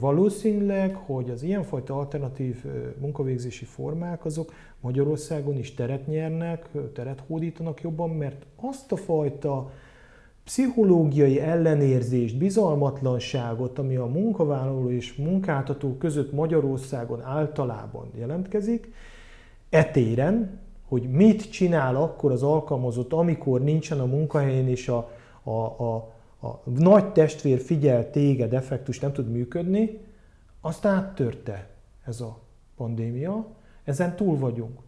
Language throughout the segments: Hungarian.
Valószínűleg, hogy az ilyenfajta alternatív munkavégzési formák azok Magyarországon is teret nyernek, teret hódítanak jobban, mert azt a fajta pszichológiai ellenérzést, bizalmatlanságot, ami a munkavállaló és munkáltató között Magyarországon általában jelentkezik, etéren, hogy mit csinál akkor az alkalmazott, amikor nincsen a munkahelyén és a, a, a, a nagy testvér figyel téged, effektus nem tud működni, azt áttörte ez a pandémia, ezen túl vagyunk.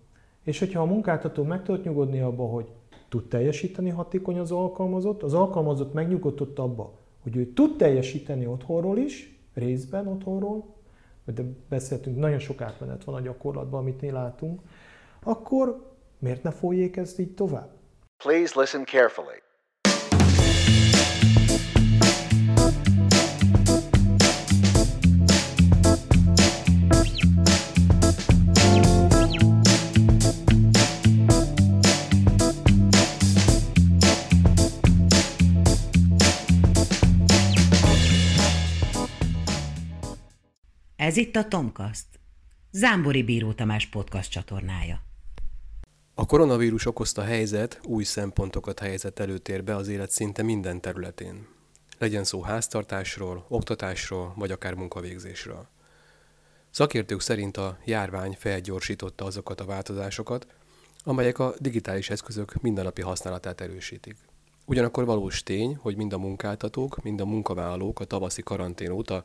És hogyha a munkáltató meg tudott nyugodni abba, hogy tud teljesíteni hatékony az alkalmazott, az alkalmazott megnyugodott abba, hogy ő tud teljesíteni otthonról is, részben otthonról, de beszéltünk, nagyon sok átmenet van a gyakorlatban, amit mi látunk, akkor miért ne folyék ezt így tovább? Please listen carefully. Ez itt a Tomkast, Zámbori Bíró Tamás podcast csatornája. A koronavírus okozta helyzet új szempontokat helyezett előtérbe az élet szinte minden területén. Legyen szó háztartásról, oktatásról, vagy akár munkavégzésről. Szakértők szerint a járvány felgyorsította azokat a változásokat, amelyek a digitális eszközök mindennapi használatát erősítik. Ugyanakkor valós tény, hogy mind a munkáltatók, mind a munkavállalók a tavaszi karantén óta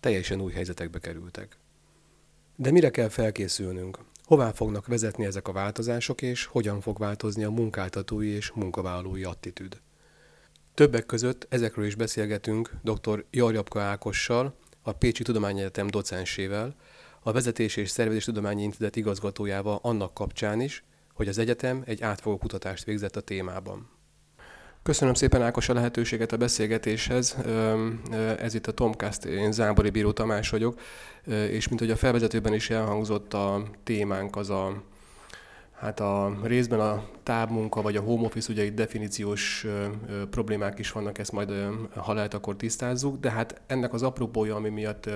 teljesen új helyzetekbe kerültek. De mire kell felkészülnünk? Hová fognak vezetni ezek a változások, és hogyan fog változni a munkáltatói és munkavállalói attitűd? Többek között ezekről is beszélgetünk dr. Jarjabka Ákossal, a Pécsi Tudományegyetem docensével, a Vezetés és Szervezéstudományi Intézet igazgatójával annak kapcsán is, hogy az egyetem egy átfogó kutatást végzett a témában. Köszönöm szépen Ákos a lehetőséget a beszélgetéshez. Ez itt a Tomcast, én Zámbori Bíró Tamás vagyok, és mint hogy a felvezetőben is elhangzott a témánk az a Hát a részben a távmunka vagy a home office, ugye itt definíciós problémák is vannak, ezt majd ha lehet, akkor tisztázzuk, de hát ennek az apropója, ami miatt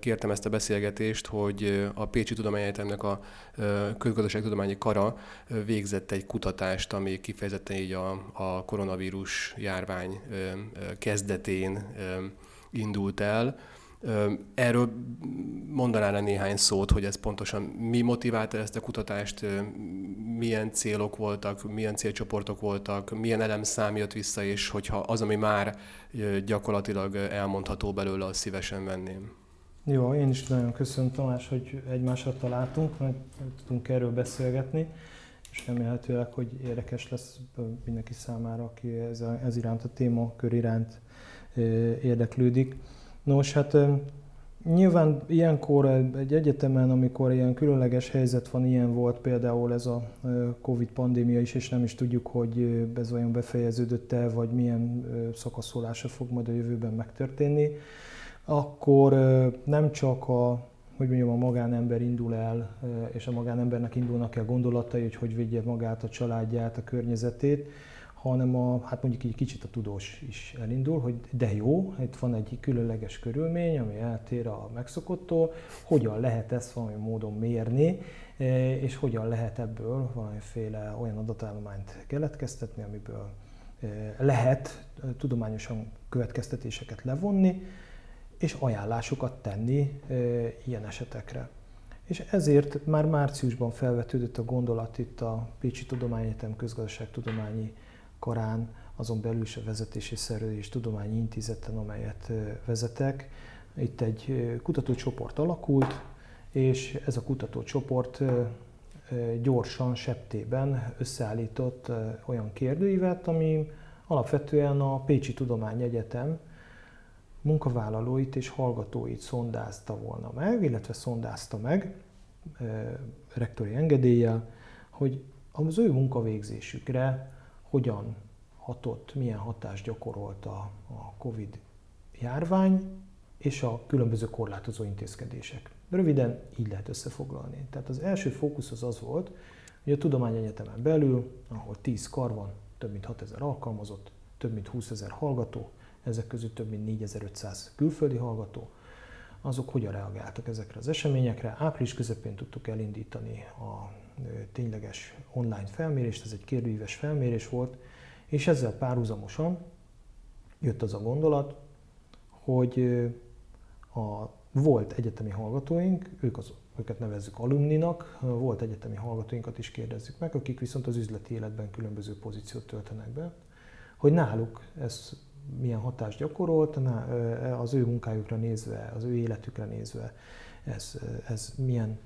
kértem ezt a beszélgetést, hogy a Pécsi Tudományegyetemnek a közgazdaságtudományi kara végzett egy kutatást, ami kifejezetten így a, a koronavírus járvány kezdetén indult el, Erről mondanál -e néhány szót, hogy ez pontosan mi motiválta ezt a kutatást, milyen célok voltak, milyen célcsoportok voltak, milyen elem szám jött vissza, és hogyha az, ami már gyakorlatilag elmondható belőle, azt szívesen venném. Jó, én is nagyon köszönöm Tamás, hogy egymásra találtunk, meg tudunk erről beszélgetni, és remélhetőleg, hogy érdekes lesz mindenki számára, aki ez, a, ez iránt a témakör iránt érdeklődik. Nos, hát nyilván ilyenkor egy egyetemen, amikor ilyen különleges helyzet van, ilyen volt például ez a Covid pandémia is, és nem is tudjuk, hogy ez olyan befejeződött-e, vagy milyen szakaszolása fog majd a jövőben megtörténni, akkor nem csak a hogy mondjam, a magánember indul el, és a magánembernek indulnak el gondolatai, hogy hogy vigye magát, a családját, a környezetét, hanem a, hát mondjuk egy kicsit a tudós is elindul, hogy de jó, itt van egy különleges körülmény, ami eltér a megszokottól, hogyan lehet ezt valami módon mérni, és hogyan lehet ebből valamiféle olyan adatállományt keletkeztetni, amiből lehet tudományosan következtetéseket levonni, és ajánlásokat tenni e, ilyen esetekre. És ezért már márciusban felvetődött a gondolat itt a Pécsi Tudományegyetem Közgazdaságtudományi karán, azon belül is a Vezetési Szerződés Tudományi Intézeten, amelyet vezetek. Itt egy kutatócsoport alakult, és ez a kutatócsoport gyorsan, septében összeállított olyan kérdőívet, ami alapvetően a Pécsi Tudományegyetem munkavállalóit és hallgatóit szondázta volna meg, illetve szondázta meg rektori engedéllyel, hogy az ő munkavégzésükre hogyan hatott, milyen hatást gyakorolt a, a COVID járvány és a különböző korlátozó intézkedések. Röviden így lehet összefoglalni. Tehát az első fókusz az az volt, hogy a Tudományegyetemen belül, ahol 10 kar van, több mint 6000 alkalmazott, több mint 20 ezer hallgató, ezek közül több mint 4500 külföldi hallgató, azok hogyan reagáltak ezekre az eseményekre. Április közepén tudtuk elindítani a tényleges online felmérést, ez egy kérdőíves felmérés volt, és ezzel párhuzamosan jött az a gondolat, hogy a volt egyetemi hallgatóink, ők az, őket nevezzük alumninak, volt egyetemi hallgatóinkat is kérdezzük meg, akik viszont az üzleti életben különböző pozíciót töltenek be, hogy náluk ez milyen hatást gyakorolt, az ő munkájukra nézve, az ő életükre nézve ez, ez milyen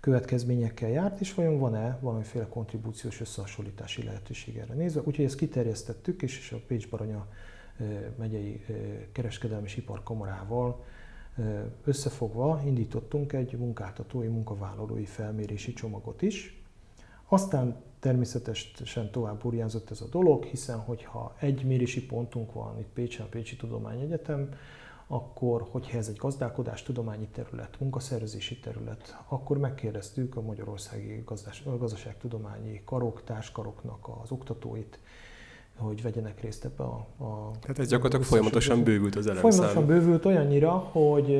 következményekkel járt, és vajon van-e valamiféle kontribúciós összehasonlítási lehetőség erre nézve. Úgyhogy ezt kiterjesztettük, és a Pécs Baranya megyei kereskedelmi és iparkamarával összefogva indítottunk egy munkáltatói, munkavállalói felmérési csomagot is. Aztán természetesen tovább burjánzott ez a dolog, hiszen hogyha egy mérési pontunk van itt Pécsen, Pécsi Tudományegyetem, akkor, hogyha ez egy gazdálkodás tudományi terület, munkaszervezési terület, akkor megkérdeztük a Magyarországi Gazdaságtudományi Karok, társkaroknak az oktatóit, hogy vegyenek részt ebbe a... a Tehát ez gyakorlatilag folyamatosan bővült az elemszám. Folyamatosan bővült olyannyira, hogy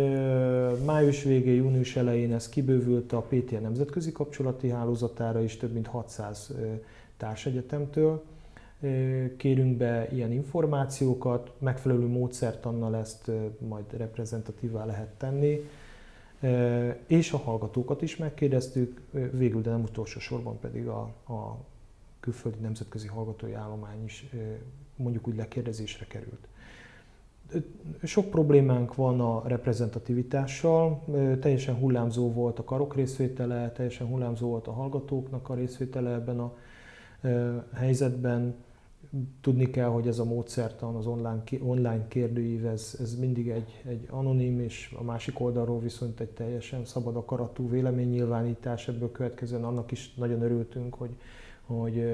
május végén, június elején ez kibővült a PTN nemzetközi kapcsolati hálózatára is több mint 600 társegyetemtől. Kérünk be ilyen információkat, megfelelő módszertannal ezt majd reprezentatívá lehet tenni, és a hallgatókat is megkérdeztük, végül, de nem utolsó sorban pedig a, a külföldi nemzetközi hallgatói állomány is mondjuk úgy lekérdezésre került. Sok problémánk van a reprezentativitással, teljesen hullámzó volt a karok részvétele, teljesen hullámzó volt a hallgatóknak a részvétele ebben a helyzetben. Tudni kell, hogy ez a módszertan, az online, online kérdőív, ez, ez mindig egy, egy anonim, és a másik oldalról viszont egy teljesen szabad akaratú véleménynyilvánítás, ebből következően annak is nagyon örültünk, hogy hogy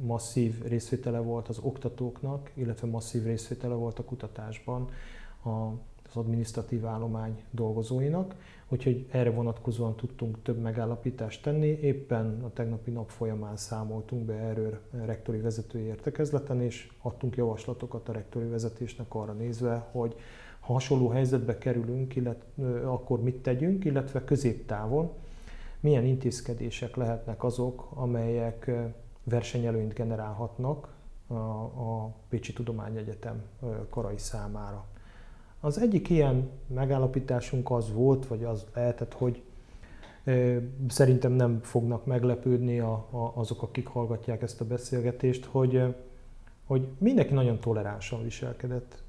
masszív részvétele volt az oktatóknak, illetve masszív részvétele volt a kutatásban az adminisztratív állomány dolgozóinak, úgyhogy erre vonatkozóan tudtunk több megállapítást tenni. Éppen a tegnapi nap folyamán számoltunk be erről rektori vezetői értekezleten, és adtunk javaslatokat a rektori vezetésnek arra nézve, hogy ha hasonló helyzetbe kerülünk, illetve, akkor mit tegyünk, illetve középtávon milyen intézkedések lehetnek azok, amelyek versenyelőnyt generálhatnak a, a Pécsi Tudományegyetem karai számára. Az egyik ilyen megállapításunk az volt, vagy az lehetett, hogy szerintem nem fognak meglepődni azok, akik hallgatják ezt a beszélgetést, hogy, hogy mindenki nagyon toleránsan viselkedett.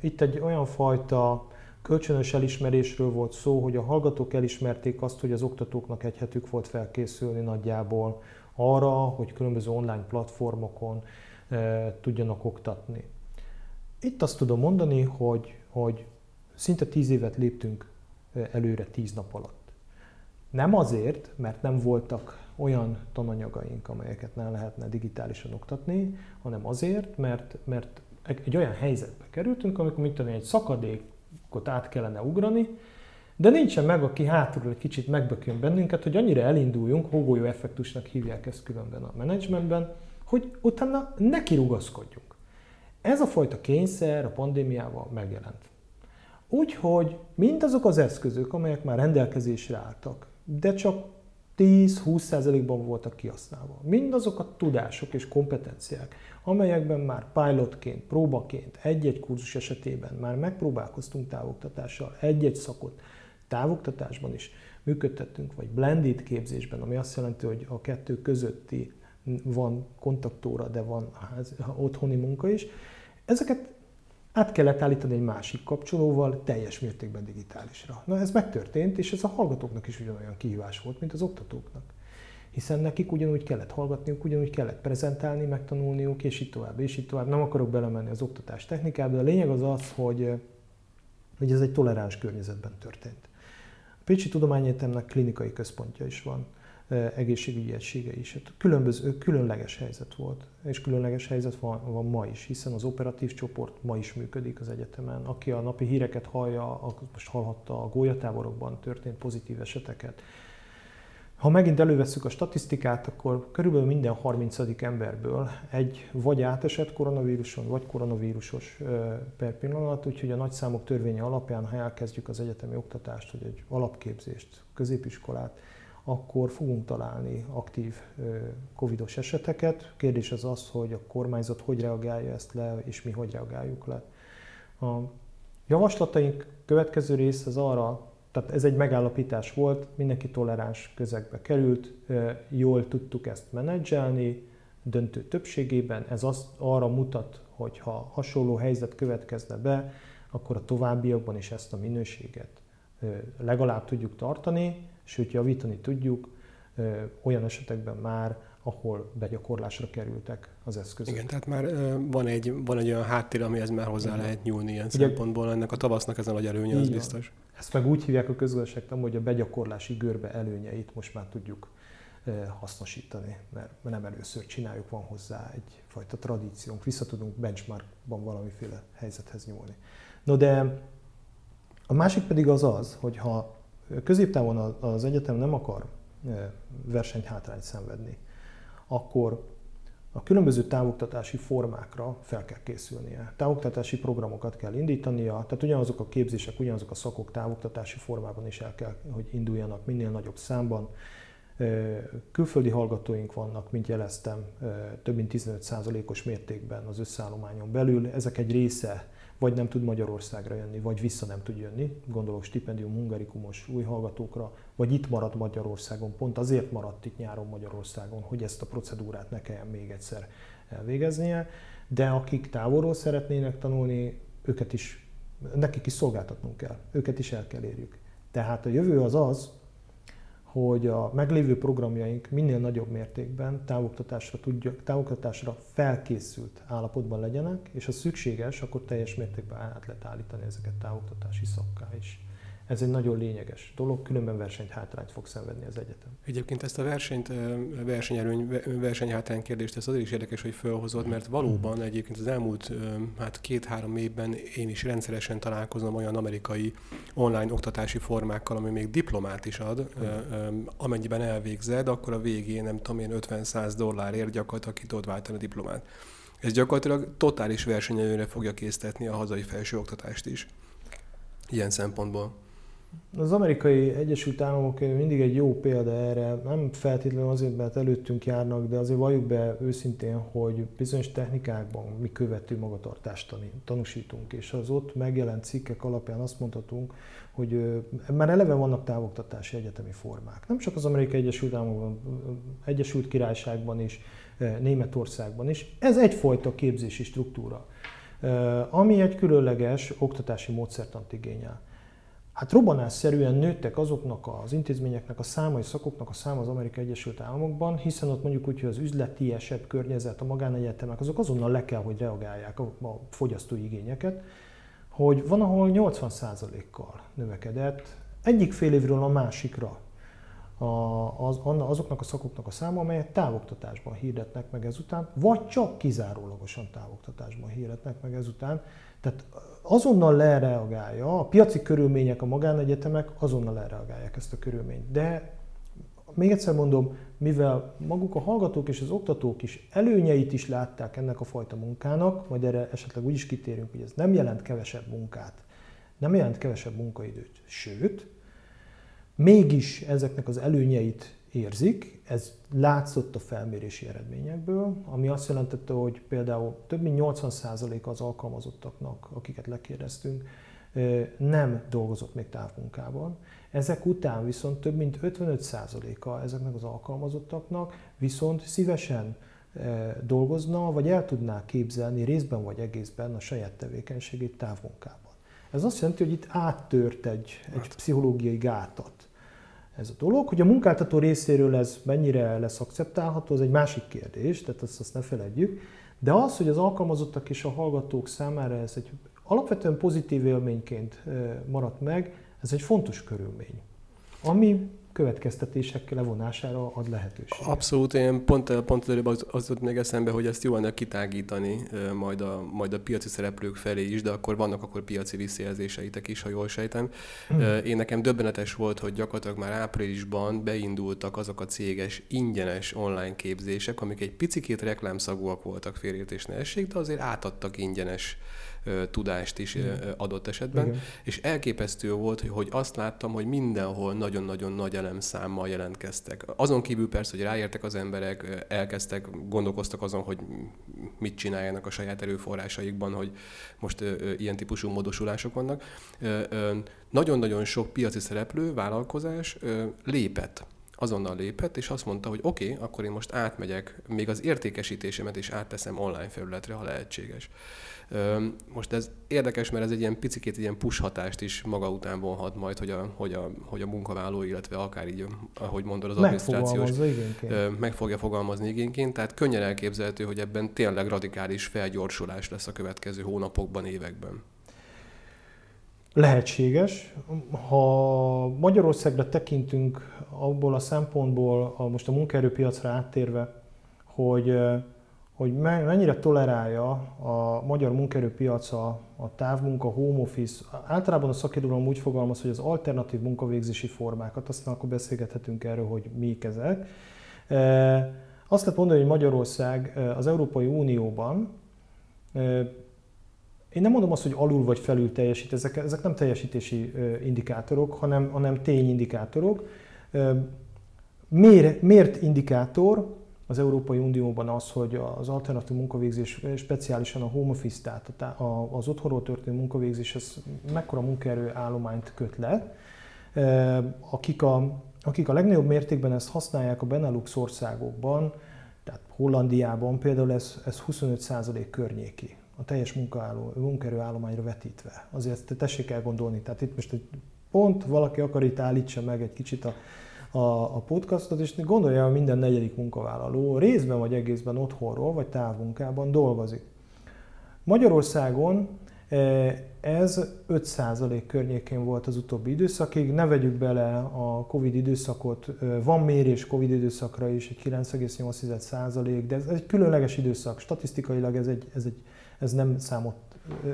Itt egy olyan fajta Kölcsönös elismerésről volt szó, hogy a hallgatók elismerték azt, hogy az oktatóknak egy hetük volt felkészülni nagyjából arra, hogy különböző online platformokon e, tudjanak oktatni. Itt azt tudom mondani, hogy, hogy szinte tíz évet léptünk e, előre tíz nap alatt. Nem azért, mert nem voltak olyan tananyagaink, amelyeket nem lehetne digitálisan oktatni, hanem azért, mert, mert egy olyan helyzetbe kerültünk, amikor mit tudom, egy szakadék ott át kellene ugrani, de nincsen meg, aki hátulról egy kicsit megbökjön bennünket, hogy annyira elinduljunk, hógolyó effektusnak hívják ezt különben a menedzsmentben, hogy utána neki rugaszkodjunk. Ez a fajta kényszer a pandémiával megjelent. Úgyhogy mindazok az eszközök, amelyek már rendelkezésre álltak, de csak 10-20%-ban voltak kihasználva. Mindazok a tudások és kompetenciák, amelyekben már pilotként, próbaként, egy-egy kurzus esetében már megpróbálkoztunk távoktatással, egy-egy szakot távoktatásban is működtettünk, vagy blended képzésben, ami azt jelenti, hogy a kettő közötti van kontaktóra, de van otthoni munka is. Ezeket át kellett állítani egy másik kapcsolóval teljes mértékben digitálisra. Na ez megtörtént, és ez a hallgatóknak is ugyanolyan kihívás volt, mint az oktatóknak. Hiszen nekik ugyanúgy kellett hallgatniuk, ugyanúgy kellett prezentálni, megtanulniuk, és így tovább, és így tovább. Nem akarok belemenni az oktatás technikába, de a lényeg az az, hogy, hogy ez egy toleráns környezetben történt. A Pécsi Tudományegyetemnek klinikai központja is van egészségügyi egysége is. Hát különböző, különleges helyzet volt, és különleges helyzet van, van ma is, hiszen az operatív csoport ma is működik az egyetemen. Aki a napi híreket hallja, most hallhatta a gólyatáborokban történt pozitív eseteket, Ha megint előveszük a statisztikát, akkor körülbelül minden 30. emberből egy vagy átesett koronavíruson, vagy koronavírusos per pillanat, úgyhogy a nagyszámok törvénye alapján, ha elkezdjük az egyetemi oktatást, vagy egy alapképzést, középiskolát, akkor fogunk találni aktív covidos eseteket. Kérdés az az, hogy a kormányzat hogy reagálja ezt le, és mi hogy reagáljuk le. A javaslataink következő rész az arra, tehát ez egy megállapítás volt, mindenki toleráns közegbe került, jól tudtuk ezt menedzselni, döntő többségében. Ez azt arra mutat, hogy ha hasonló helyzet következne be, akkor a továbbiakban is ezt a minőséget legalább tudjuk tartani, sőt javítani tudjuk olyan esetekben már, ahol begyakorlásra kerültek az eszközök. Igen, tehát már van egy, van egy olyan háttér, amihez már hozzá Igen. lehet nyúlni ilyen Ugye, szempontból. Ennek a tavasznak ez a nagy előnye, az biztos. Ezt meg úgy hívják a közgazdaságtan, hogy a begyakorlási görbe előnyeit most már tudjuk hasznosítani, mert nem először csináljuk, van hozzá egyfajta tradíciónk, vissza tudunk benchmarkban valamiféle helyzethez nyúlni. No de a másik pedig az az, hogy ha középtávon az egyetem nem akar versenyhátrányt szenvedni, akkor a különböző távoktatási formákra fel kell készülnie. Távoktatási programokat kell indítania, tehát ugyanazok a képzések, ugyanazok a szakok távoktatási formában is el kell, hogy induljanak minél nagyobb számban. Külföldi hallgatóink vannak, mint jeleztem, több mint 15%-os mértékben az összeállományon belül. Ezek egy része vagy nem tud Magyarországra jönni, vagy vissza nem tud jönni, gondolok stipendium hungarikumos új hallgatókra, vagy itt marad Magyarországon, pont azért maradt itt nyáron Magyarországon, hogy ezt a procedúrát ne kelljen még egyszer elvégeznie, de akik távolról szeretnének tanulni, őket is, nekik is szolgáltatnunk kell, őket is el kell érjük. Tehát a jövő az az, hogy a meglévő programjaink minél nagyobb mértékben távoktatásra, tudja, távoktatásra felkészült állapotban legyenek, és ha szükséges, akkor teljes mértékben át lehet állítani ezeket távoktatási szakká is. Ez egy nagyon lényeges dolog, különben versenyt hátrányt fog szenvedni az egyetem. Egyébként ezt a versenyt, versenyelőny, versenyhátrány kérdést, ez azért is érdekes, hogy felhozod, mert valóban egyébként az elmúlt hát két-három évben én is rendszeresen találkozom olyan amerikai online oktatási formákkal, ami még diplomát is ad, amennyiben elvégzed, akkor a végén nem tudom én 50-100 dollárért gyakorlatilag ki tudod váltani a diplomát. Ez gyakorlatilag totális versenyelőre fogja késztetni a hazai felsőoktatást is. Ilyen szempontból. Az amerikai Egyesült Államok mindig egy jó példa erre, nem feltétlenül azért, mert előttünk járnak, de azért valljuk be őszintén, hogy bizonyos technikákban mi követő magatartást tanúsítunk, és az ott megjelent cikkek alapján azt mondhatunk, hogy már eleve vannak távoktatási egyetemi formák. Nem csak az Amerikai Egyesült Államokban, Egyesült Királyságban is, Németországban is. Ez egyfajta képzési struktúra, ami egy különleges oktatási módszertant igényel. Hát robbanásszerűen nőttek azoknak az intézményeknek a száma és szakoknak a száma az Amerikai Egyesült Államokban, hiszen ott mondjuk úgy, hogy az esebb környezet, a magánegyetemek, azok azonnal le kell, hogy reagálják a, a fogyasztói igényeket, hogy van, ahol 80%-kal növekedett egyik fél évről a másikra az, azoknak a szakoknak a száma, amelyet távoktatásban hirdetnek meg ezután, vagy csak kizárólagosan távoktatásban hirdetnek meg ezután. Tehát azonnal lereagálja, a piaci körülmények, a magánegyetemek azonnal lereagálják ezt a körülményt. De még egyszer mondom, mivel maguk a hallgatók és az oktatók is előnyeit is látták ennek a fajta munkának, majd erre esetleg úgy is kitérünk, hogy ez nem jelent kevesebb munkát, nem jelent kevesebb munkaidőt, sőt, mégis ezeknek az előnyeit érzik, ez látszott a felmérési eredményekből, ami azt jelentette, hogy például több mint 80% az alkalmazottaknak, akiket lekérdeztünk, nem dolgozott még távmunkában. Ezek után viszont több mint 55%-a ezeknek az alkalmazottaknak viszont szívesen dolgozna, vagy el tudná képzelni részben vagy egészben a saját tevékenységét távmunkában. Ez azt jelenti, hogy itt áttört egy, egy hát. pszichológiai gátat ez a dolog. Hogy a munkáltató részéről ez mennyire lesz akceptálható, az egy másik kérdés, tehát azt, azt ne feledjük. De az, hogy az alkalmazottak és a hallgatók számára ez egy alapvetően pozitív élményként maradt meg, ez egy fontos körülmény. ami következtetések levonására ad lehetőséget. Abszolút, én pont, pont előbb az, az még eszembe, hogy ezt jó lenne kitágítani majd a, majd a piaci szereplők felé is, de akkor vannak akkor piaci visszajelzéseitek is, ha jól sejtem. Hmm. Én nekem döbbenetes volt, hogy gyakorlatilag már áprilisban beindultak azok a céges ingyenes online képzések, amik egy picikét reklámszagúak voltak félértés ne essék, de azért átadtak ingyenes tudást is adott esetben. Igen. És elképesztő volt, hogy azt láttam, hogy mindenhol nagyon-nagyon nagy elemszámmal jelentkeztek. Azon kívül persze, hogy ráértek az emberek, elkezdtek, gondolkoztak azon, hogy mit csináljanak a saját erőforrásaikban, hogy most ilyen típusú módosulások vannak. Nagyon-nagyon sok piaci szereplő, vállalkozás lépett azonnal lépett, és azt mondta, hogy oké, okay, akkor én most átmegyek, még az értékesítésemet is átteszem online felületre, ha lehetséges. Most ez érdekes, mert ez egy ilyen picikét egy ilyen push hatást is maga után vonhat majd, hogy a, hogy a, hogy a munkavállaló, illetve akár így, ahogy mondod, az adminisztrációs meg fogja fogalmazni igényként. Tehát könnyen elképzelhető, hogy ebben tényleg radikális felgyorsulás lesz a következő hónapokban, években. Lehetséges. Ha Magyarországra tekintünk abból a szempontból, a, most a munkaerőpiacra áttérve, hogy hogy mennyire tolerálja a magyar munkerőpiac a, távmunka, home office. Általában a szakirodalom úgy fogalmaz, hogy az alternatív munkavégzési formákat, aztán akkor beszélgethetünk erről, hogy mik ezek. Azt lehet mondani, hogy Magyarország az Európai Unióban, én nem mondom azt, hogy alul vagy felül teljesít, ezek, ezek nem teljesítési indikátorok, hanem, hanem tényindikátorok. Miért, miért indikátor? az Európai Unióban az, hogy az alternatív munkavégzés, speciálisan a home office, tehát az otthonról történő munkavégzés, ez mekkora munkaerő állományt köt le. Akik a, akik a legnagyobb mértékben ezt használják a Benelux országokban, tehát Hollandiában például ez, ez 25% környéki a teljes munkaerő állományra vetítve. Azért tessék elgondolni, tehát itt most egy pont valaki akar itt állítsa meg egy kicsit a a, a podcastot, és gondolja, hogy minden negyedik munkavállaló részben vagy egészben otthonról vagy távmunkában dolgozik. Magyarországon e, ez 5% környékén volt az utóbbi időszakig. Ne vegyük bele a Covid időszakot, van mérés Covid időszakra is, egy 9,8%, de ez egy különleges időszak. Statisztikailag ez, egy, ez, egy, ez nem számot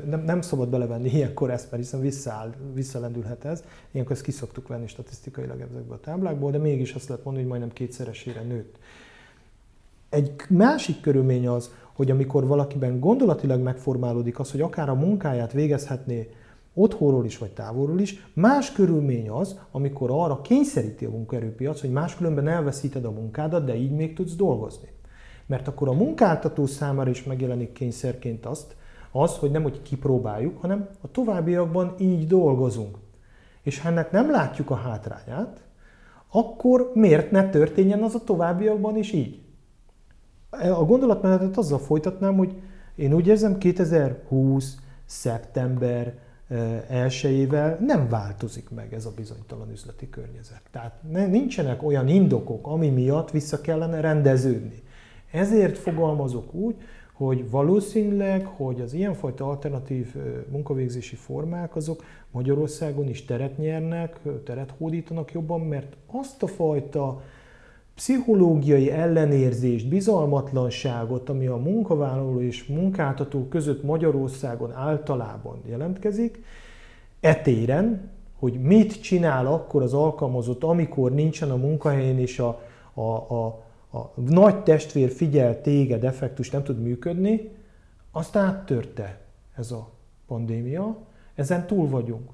nem, nem szabad belevenni ilyenkor ezt, mert hiszen visszaáll, visszalendülhet ez. Ilyenkor ezt kiszoktuk venni statisztikailag ezekből a táblákból, de mégis azt lehet mondani, hogy majdnem kétszeresére nőtt. Egy másik körülmény az, hogy amikor valakiben gondolatilag megformálódik az, hogy akár a munkáját végezhetné otthonról is vagy távolról is, más körülmény az, amikor arra kényszeríti a munkaerőpiac, hogy máskülönben elveszíted a munkádat, de így még tudsz dolgozni. Mert akkor a munkáltató számára is megjelenik kényszerként azt, az, hogy nem hogy kipróbáljuk, hanem a továbbiakban így dolgozunk. És ha ennek nem látjuk a hátrányát, akkor miért ne történjen az a továbbiakban is így? A gondolatmenetet azzal folytatnám, hogy én úgy érzem, 2020. szeptember 1 nem változik meg ez a bizonytalan üzleti környezet. Tehát nincsenek olyan indokok, ami miatt vissza kellene rendeződni. Ezért fogalmazok úgy, hogy valószínűleg, hogy az ilyenfajta alternatív munkavégzési formák azok Magyarországon is teret nyernek, teret hódítanak jobban, mert azt a fajta pszichológiai ellenérzést, bizalmatlanságot, ami a munkavállaló és munkáltató között Magyarországon általában jelentkezik, etéren, hogy mit csinál akkor az alkalmazott, amikor nincsen a munkahelyén és a, a, a, a nagy testvér figyel téged, effektus nem tud működni, azt áttörte ez a pandémia, ezen túl vagyunk.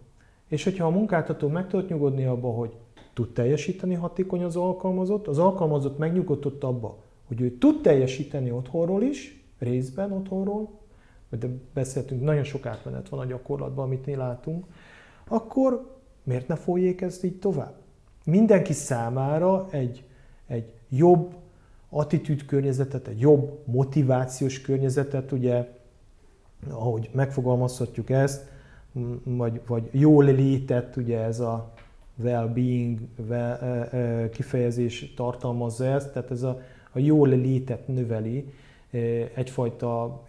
És hogyha a munkáltató meg tudott nyugodni abba, hogy tud teljesíteni hatékony az alkalmazott, az alkalmazott megnyugodott abba, hogy ő tud teljesíteni otthonról is, részben otthonról, de beszéltünk, nagyon sok átmenet van a gyakorlatban, amit mi látunk, akkor miért ne folyék ezt így tovább? Mindenki számára egy, egy jobb attitűd környezetet, egy jobb motivációs környezetet, ugye, ahogy megfogalmazhatjuk ezt, vagy, vagy jól létet, ugye ez a well-being well, kifejezés tartalmazza ezt, tehát ez a, a jól létet növeli, egyfajta,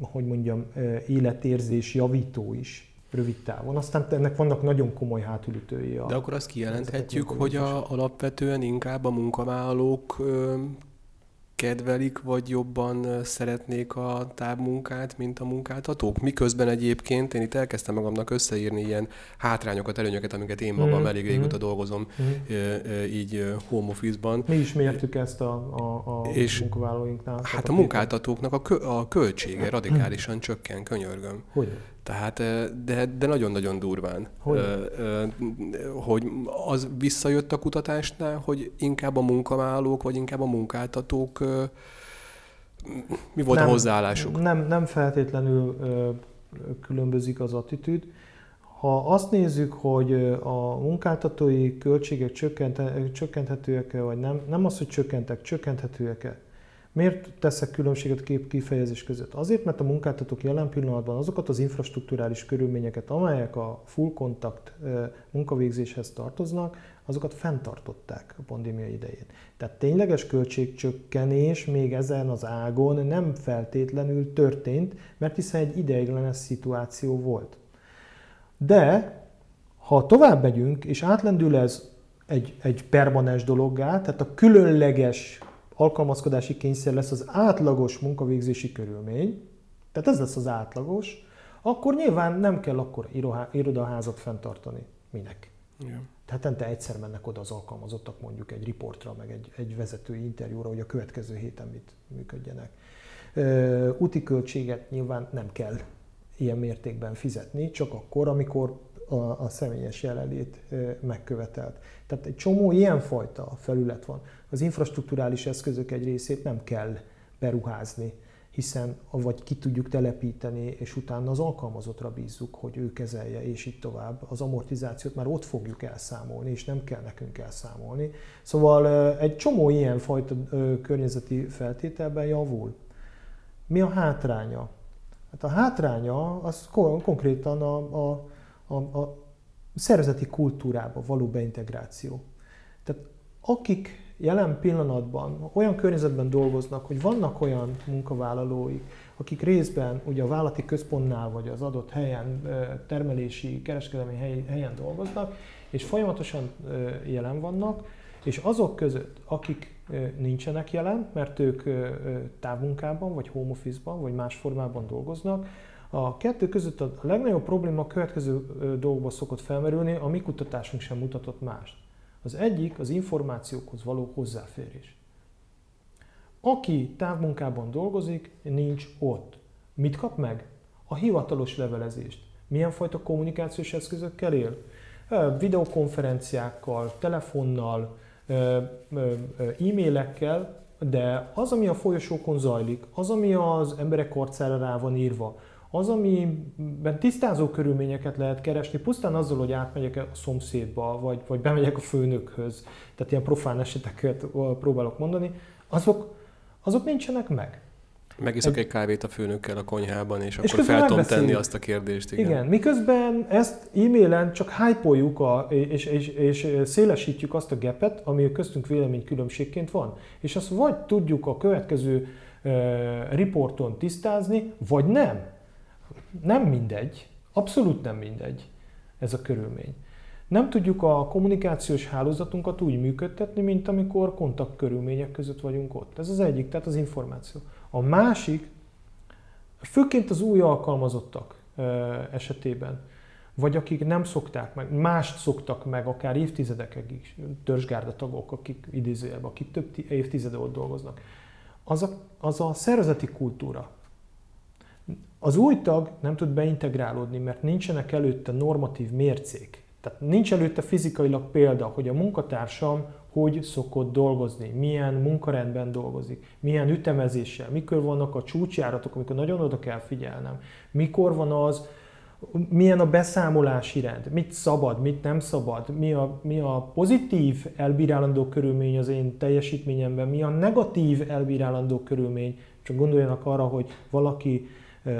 hogy mondjam, életérzés javító is rövid távon. Aztán ennek vannak nagyon komoly hátulütői. De akkor azt kijelenthetjük, hogy a, alapvetően inkább a munkavállalók kedvelik, vagy jobban szeretnék a távmunkát, mint a munkáltatók? Miközben egyébként én itt elkezdtem magamnak összeírni ilyen hátrányokat, előnyöket, amiket én magam mm. elég régóta mm. dolgozom mm. így home office-ban. Mi is mértük ezt a, a, a és munkavállalóinknál. Hát a munkáltatóknak a, kö, a költsége radikálisan csökken, könyörgöm. Hogy? Tehát, de, de nagyon-nagyon durván. Hogy? hogy az visszajött a kutatásnál, hogy inkább a munkavállalók, vagy inkább a munkáltatók, mi volt nem, a hozzáállásuk? Nem, nem feltétlenül különbözik az attitűd. Ha azt nézzük, hogy a munkáltatói költségek csökkenthetőek-e, vagy nem, nem az, hogy csökkentek, csökkenthetőek-e, Miért teszek különbséget kép kifejezés között? Azért, mert a munkáltatók jelen pillanatban azokat az infrastruktúrális körülményeket, amelyek a full contact munkavégzéshez tartoznak, azokat fenntartották a pandémia idején. Tehát tényleges költségcsökkenés még ezen az ágon nem feltétlenül történt, mert hiszen egy ideiglenes szituáció volt. De ha tovább megyünk, és átlendül ez egy, egy permanens dologgá, tehát a különleges alkalmazkodási kényszer lesz az átlagos munkavégzési körülmény, tehát ez lesz az átlagos, akkor nyilván nem kell akkor irodaházat fenntartani. Minek? Igen. Tehát ente egyszer mennek oda az alkalmazottak mondjuk egy riportra, meg egy, egy vezetői interjúra, hogy a következő héten mit működjenek. Ö, úti költséget nyilván nem kell ilyen mértékben fizetni, csak akkor, amikor a, a személyes jelenlét megkövetelt. Tehát egy csomó ilyenfajta felület van. Az infrastruktúrális eszközök egy részét nem kell beruházni, hiszen vagy ki tudjuk telepíteni, és utána az alkalmazottra bízzuk, hogy ő kezelje, és így tovább. Az amortizációt már ott fogjuk elszámolni, és nem kell nekünk elszámolni. Szóval egy csomó ilyen fajta környezeti feltételben javul. Mi a hátránya? Hát a hátránya az konkrétan a, a, a, a szervezeti kultúrába való beintegráció. Tehát akik jelen pillanatban olyan környezetben dolgoznak, hogy vannak olyan munkavállalóik, akik részben ugye a vállalati központnál vagy az adott helyen, termelési, kereskedelmi helyen dolgoznak, és folyamatosan jelen vannak, és azok között, akik nincsenek jelen, mert ők távmunkában, vagy home office-ban, vagy más formában dolgoznak, a kettő között a legnagyobb probléma a következő dolgokban szokott felmerülni, a mi kutatásunk sem mutatott mást. Az egyik az információkhoz való hozzáférés. Aki távmunkában dolgozik, nincs ott. Mit kap meg? A hivatalos levelezést. Milyen fajta kommunikációs eszközökkel él? Videokonferenciákkal, telefonnal, e-mailekkel, de az, ami a folyosókon zajlik, az, ami az emberek arcára rá van írva, az, amiben tisztázó körülményeket lehet keresni, pusztán azzal, hogy átmegyek a szomszédba, vagy, vagy bemegyek a főnökhöz, tehát ilyen profán eseteket próbálok mondani, azok, azok nincsenek meg. Megiszok egy, egy kávét a főnökkel a konyhában, és, és akkor fel tudom tenni azt a kérdést. Igen. igen, miközben ezt e-mailen csak hype a, és, és, és szélesítjük azt a gepet, ami köztünk véleménykülönbségként van. És azt vagy tudjuk a következő uh, riporton tisztázni, vagy nem nem mindegy, abszolút nem mindegy ez a körülmény. Nem tudjuk a kommunikációs hálózatunkat úgy működtetni, mint amikor kontaktkörülmények között vagyunk ott. Ez az egyik, tehát az információ. A másik, főként az új alkalmazottak esetében, vagy akik nem szokták meg, mást szoktak meg, akár évtizedekig is, törzsgárda tagok, akik idézőjelben, akik több évtizede ott dolgoznak, az a, az a szervezeti kultúra, az új tag nem tud beintegrálódni, mert nincsenek előtte normatív mércék. Tehát nincs előtte fizikailag példa, hogy a munkatársam hogy szokott dolgozni, milyen munkarendben dolgozik, milyen ütemezéssel, mikor vannak a csúcsjáratok, amikor nagyon oda kell figyelnem, mikor van az, milyen a beszámolási rend, mit szabad, mit nem szabad, mi a, mi a pozitív elbírálandó körülmény az én teljesítményemben, mi a negatív elbírálandó körülmény. Csak gondoljanak arra, hogy valaki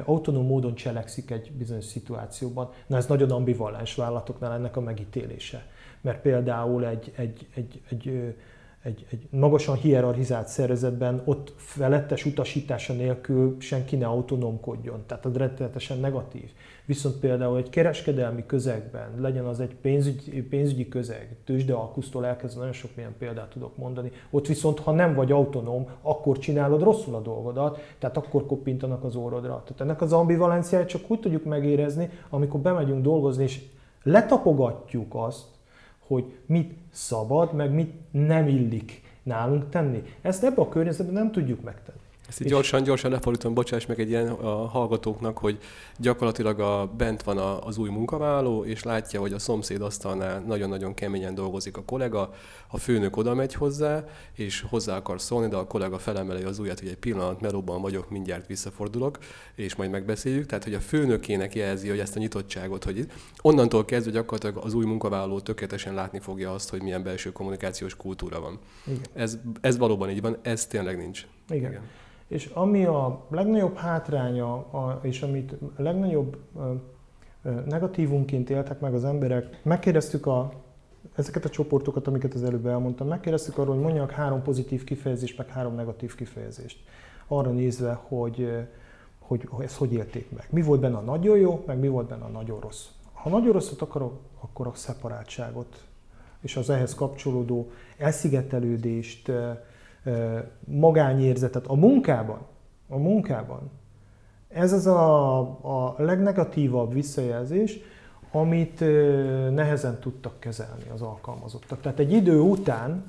autonóm módon cselekszik egy bizonyos szituációban. Na ez nagyon ambivalens vállalatoknál ennek a megítélése. Mert például egy, egy, egy, egy, egy, egy magasan hierarchizált szervezetben ott felettes utasítása nélkül senki ne autonómkodjon, tehát az rettenetesen negatív. Viszont például egy kereskedelmi közegben, legyen az egy pénzügyi, pénzügyi közeg, tőzsdealkusztól elkezdve nagyon sok milyen példát tudok mondani, ott viszont ha nem vagy autonóm, akkor csinálod rosszul a dolgodat, tehát akkor koppintanak az órodra. Tehát ennek az ambivalenciáját csak úgy tudjuk megérezni, amikor bemegyünk dolgozni, és letapogatjuk azt, hogy mit szabad, meg mit nem illik nálunk tenni. Ezt ebbe a környezetben nem tudjuk megtenni. Ezt így gyorsan, gyorsan lefordítom, bocsáss meg egy ilyen a hallgatóknak, hogy gyakorlatilag a, bent van a, az új munkavállaló, és látja, hogy a szomszéd asztalnál nagyon-nagyon keményen dolgozik a kollega, a főnök oda megy hozzá, és hozzá akar szólni, de a kollega felemeli az ujjat, hogy egy pillanat, melóban vagyok, mindjárt visszafordulok, és majd megbeszéljük. Tehát, hogy a főnökének jelzi, hogy ezt a nyitottságot, hogy onnantól kezdve gyakorlatilag az új munkavállaló tökéletesen látni fogja azt, hogy milyen belső kommunikációs kultúra van. Igen. Ez, ez valóban így van, ez tényleg nincs. Igen. Igen. És ami a legnagyobb hátránya, és amit a legnagyobb negatívunként éltek meg az emberek, megkérdeztük a, ezeket a csoportokat, amiket az előbb elmondtam, megkérdeztük arról, hogy mondjak három pozitív kifejezést, meg három negatív kifejezést. Arra nézve, hogy, hogy, hogy ezt hogy élték meg. Mi volt benne a nagyon jó, meg mi volt benne a nagyon rossz. Ha nagyon rosszat akarok, akkor a szeparátságot és az ehhez kapcsolódó elszigetelődést, magányérzetet a munkában, a munkában, ez az a, a legnegatívabb visszajelzés, amit nehezen tudtak kezelni az alkalmazottak. Tehát egy idő után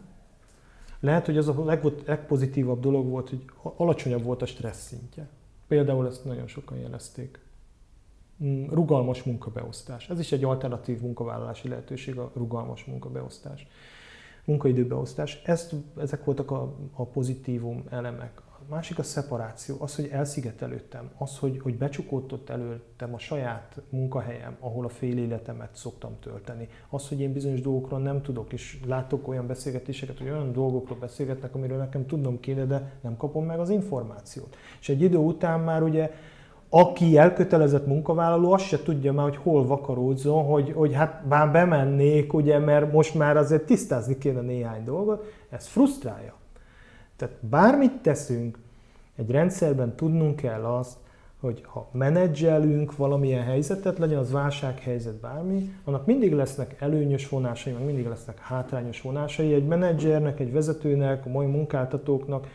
lehet, hogy az a legpozitívabb dolog volt, hogy alacsonyabb volt a stressz szintje. Például ezt nagyon sokan jelezték. Mm, rugalmas munkabeosztás. Ez is egy alternatív munkavállalási lehetőség, a rugalmas munkabeosztás munkaidőbeosztás. Ezt, ezek voltak a, a pozitívum elemek. A másik a szeparáció, az, hogy elszigetelődtem, az, hogy, hogy becsukódott előttem a saját munkahelyem, ahol a fél életemet szoktam tölteni. Az, hogy én bizonyos dolgokról nem tudok, és látok olyan beszélgetéseket, hogy olyan dolgokról beszélgetnek, amiről nekem tudnom kéne, de nem kapom meg az információt. És egy idő után már ugye aki elkötelezett munkavállaló, azt se tudja már, hogy hol vakaródzon, hogy, hogy hát már bemennék, ugye, mert most már azért tisztázni kéne néhány dolgot, ez frusztrálja. Tehát bármit teszünk, egy rendszerben tudnunk kell azt, hogy ha menedzselünk valamilyen helyzetet, legyen az válsághelyzet bármi, annak mindig lesznek előnyös vonásai, meg mindig lesznek hátrányos vonásai. Egy menedzsernek, egy vezetőnek, a mai munkáltatóknak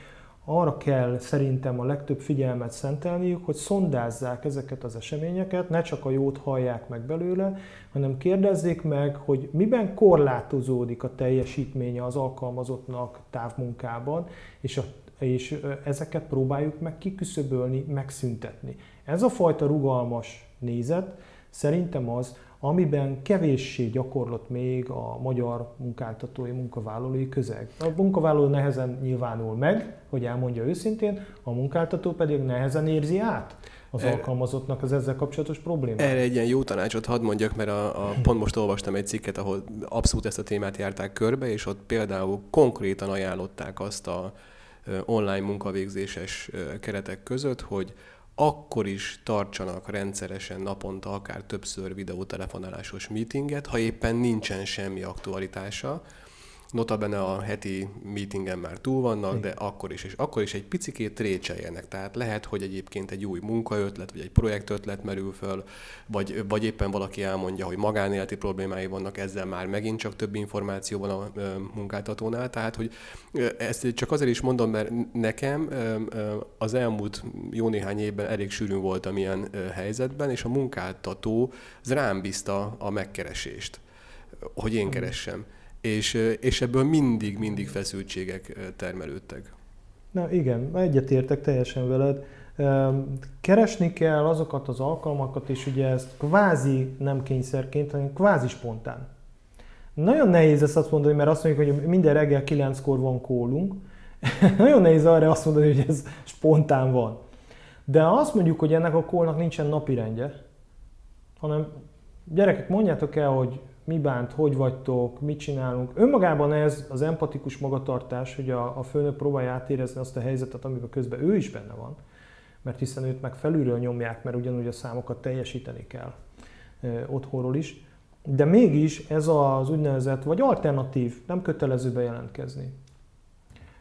arra kell szerintem a legtöbb figyelmet szentelniük, hogy szondázzák ezeket az eseményeket, ne csak a jót hallják meg belőle, hanem kérdezzék meg, hogy miben korlátozódik a teljesítménye az alkalmazottnak távmunkában, és, a, és ezeket próbáljuk meg kiküszöbölni, megszüntetni. Ez a fajta rugalmas nézet szerintem az, amiben kevéssé gyakorlott még a magyar munkáltatói, munkavállalói közeg. A munkavállaló nehezen nyilvánul meg, hogy elmondja őszintén, a munkáltató pedig nehezen érzi át az erre, alkalmazottnak az ezzel kapcsolatos problémát. Erre egy ilyen jó tanácsot hadd mondjak, mert a, a, pont most olvastam egy cikket, ahol abszolút ezt a témát járták körbe, és ott például konkrétan ajánlották azt a online munkavégzéses keretek között, hogy akkor is tartsanak rendszeresen naponta akár többször videótelefonálásos meetinget, ha éppen nincsen semmi aktualitása, Notabene a heti meetingen már túl vannak, de akkor is, és akkor is egy picikét trécseljenek. Tehát lehet, hogy egyébként egy új munkaötlet, vagy egy projektötlet merül föl, vagy, vagy éppen valaki elmondja, hogy magánéleti problémái vannak, ezzel már megint csak több információ van a munkáltatónál. Tehát, hogy ezt csak azért is mondom, mert nekem az elmúlt jó néhány évben elég sűrűn voltam ilyen helyzetben, és a munkáltató az rám bízta a megkeresést, hogy én keressem és, és ebből mindig-mindig feszültségek termelődtek. Na igen, egyetértek teljesen veled. Keresni kell azokat az alkalmakat, és ugye ezt kvázi nem kényszerként, hanem kvázi spontán. Nagyon nehéz ezt azt mondani, mert azt mondjuk, hogy minden reggel kilenckor van kólunk. Nagyon nehéz arra azt mondani, hogy ez spontán van. De azt mondjuk, hogy ennek a kólnak nincsen napirendje, hanem gyerekek, mondjátok el, hogy mi bánt, hogy vagytok, mit csinálunk. Önmagában ez az empatikus magatartás, hogy a, a főnök próbálja átérezni azt a helyzetet, amiben közben ő is benne van, mert hiszen őt meg felülről nyomják, mert ugyanúgy a számokat teljesíteni kell e, otthonról is. De mégis ez az úgynevezett, vagy alternatív, nem kötelező bejelentkezni.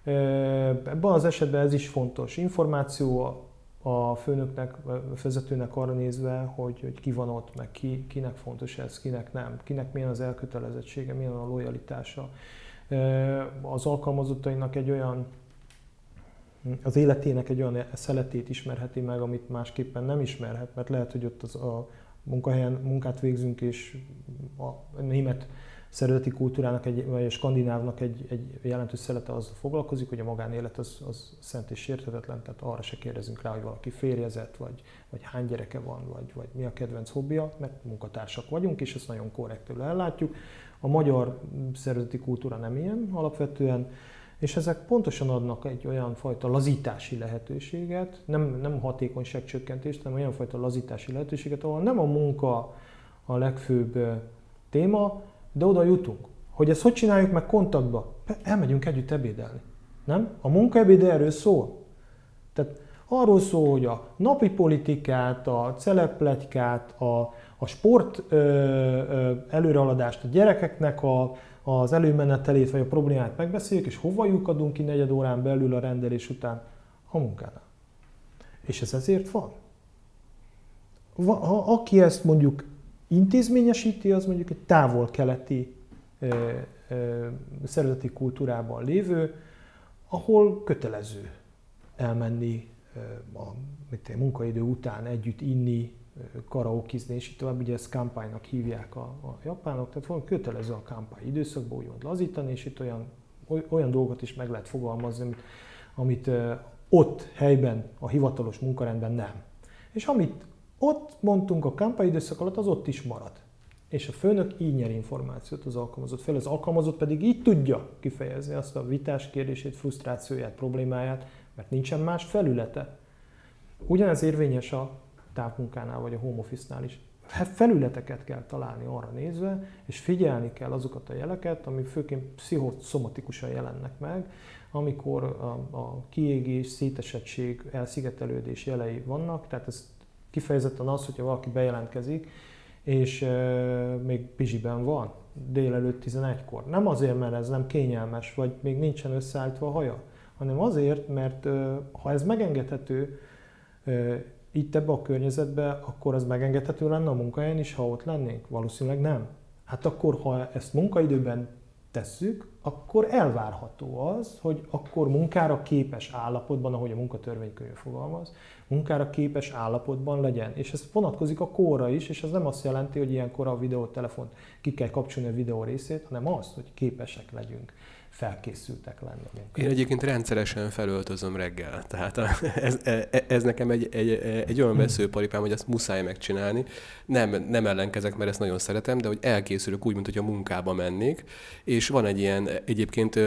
Ebben az esetben ez is fontos. Információ a főnöknek, a vezetőnek arra nézve, hogy, hogy ki van ott, meg ki, kinek fontos ez, kinek nem, kinek milyen az elkötelezettsége, milyen a lojalitása. Az alkalmazottainak egy olyan az életének egy olyan szeletét ismerheti meg, amit másképpen nem ismerhet, mert lehet, hogy ott az a munkahelyen munkát végzünk, és a német szervezeti kultúrának, egy, vagy a skandinávnak egy, egy jelentős szelete az foglalkozik, hogy a magánélet az, az szent és sérthetetlen, tehát arra se kérdezünk rá, hogy valaki férjezett, vagy, vagy hány gyereke van, vagy, vagy mi a kedvenc hobbija, mert munkatársak vagyunk, és ezt nagyon korrektül ellátjuk. A magyar szervezeti kultúra nem ilyen alapvetően, és ezek pontosan adnak egy olyan fajta lazítási lehetőséget, nem, nem hatékonyságcsökkentést, hanem olyan fajta lazítási lehetőséget, ahol nem a munka a legfőbb téma, de oda jutunk. Hogy ezt hogy csináljuk meg kontaktba? Elmegyünk együtt ebédelni. Nem? A munkaebéd erről szól. Tehát arról szól, hogy a napi politikát, a celepletykát, a, a sport ö, ö, előrehaladást, a gyerekeknek a, az előmenetelét vagy a problémát megbeszéljük, és hova lyukadunk ki negyed órán belül a rendelés után? A munkánál. És ez ezért van. Ha, aki ezt mondjuk intézményesíti, az mondjuk egy távol-keleti szervezeti kultúrában lévő, ahol kötelező elmenni a mit én, munkaidő után együtt inni, karaokizni, és így tovább, ugye ezt kampánynak hívják a, a japánok, tehát van kötelező a kampány időszakban úgymond lazítani, és itt olyan, olyan dolgokat is meg lehet fogalmazni, amit, amit ott helyben, a hivatalos munkarendben nem. És amit ott mondtunk a kampányidőszak alatt, az ott is marad. És a főnök így nyer információt az alkalmazott fel, az alkalmazott pedig így tudja kifejezni azt a vitás kérdését, frusztrációját, problémáját, mert nincsen más felülete. Ugyanez érvényes a távmunkánál vagy a home office-nál is. Felületeket kell találni arra nézve, és figyelni kell azokat a jeleket, ami főként pszichoszomatikusan jelennek meg, amikor a, a kiégés, szétesettség, elszigetelődés jelei vannak, tehát ez Kifejezetten az, hogyha valaki bejelentkezik, és még pizsiben van, délelőtt 11-kor. Nem azért, mert ez nem kényelmes, vagy még nincsen összeállítva a haja, hanem azért, mert ha ez megengedhető itt ebbe a környezetbe, akkor ez megengedhető lenne a munkahelyen is, ha ott lennénk? Valószínűleg nem. Hát akkor, ha ezt munkaidőben tesszük, akkor elvárható az, hogy akkor munkára képes állapotban, ahogy a munkatörvénykönyv fogalmaz, munkára képes állapotban legyen. És ez vonatkozik a kóra is, és ez nem azt jelenti, hogy ilyenkor a videótelefont ki kell kapcsolni a videó részét, hanem azt, hogy képesek legyünk felkészültek lenni. Én egyébként rendszeresen felöltözöm reggel, tehát ez, e, e, ez nekem egy, egy, egy olyan veszőparipám, hogy ezt muszáj megcsinálni. Nem, nem ellenkezek, mert ezt nagyon szeretem, de hogy elkészülök úgy, mint hogy a munkába mennék, és van egy ilyen, egyébként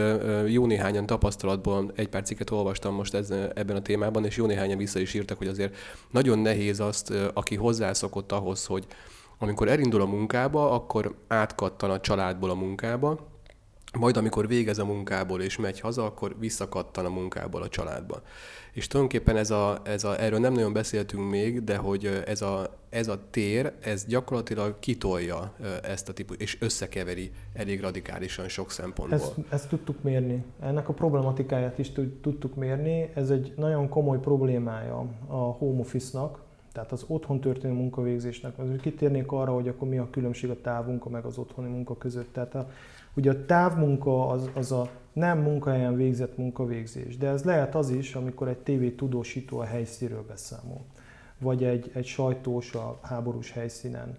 jó néhányan tapasztalatban, egy pár cikket olvastam most ez, ebben a témában, és jó néhányan vissza is írtak, hogy azért nagyon nehéz azt, aki hozzászokott ahhoz, hogy amikor elindul a munkába, akkor átkattan a családból a munkába, majd amikor végez a munkából és megy haza, akkor visszakattan a munkából a családba. És tulajdonképpen ez a, ez a, erről nem nagyon beszéltünk még, de hogy ez a, ez a tér, ez gyakorlatilag kitolja ezt a típus, és összekeveri elég radikálisan sok szempontból. Ezt, ezt tudtuk mérni. Ennek a problematikáját is tudtuk mérni. Ez egy nagyon komoly problémája a home office-nak, tehát az otthon történő munkavégzésnek. Kitérnék arra, hogy akkor mi a különbség a távmunka meg az otthoni munka között. Tehát a, Ugye a távmunka az, az a nem munkahelyen végzett munkavégzés, de ez lehet az is, amikor egy TV tudósító a helyszínről beszámol, vagy egy, egy sajtós a háborús helyszínen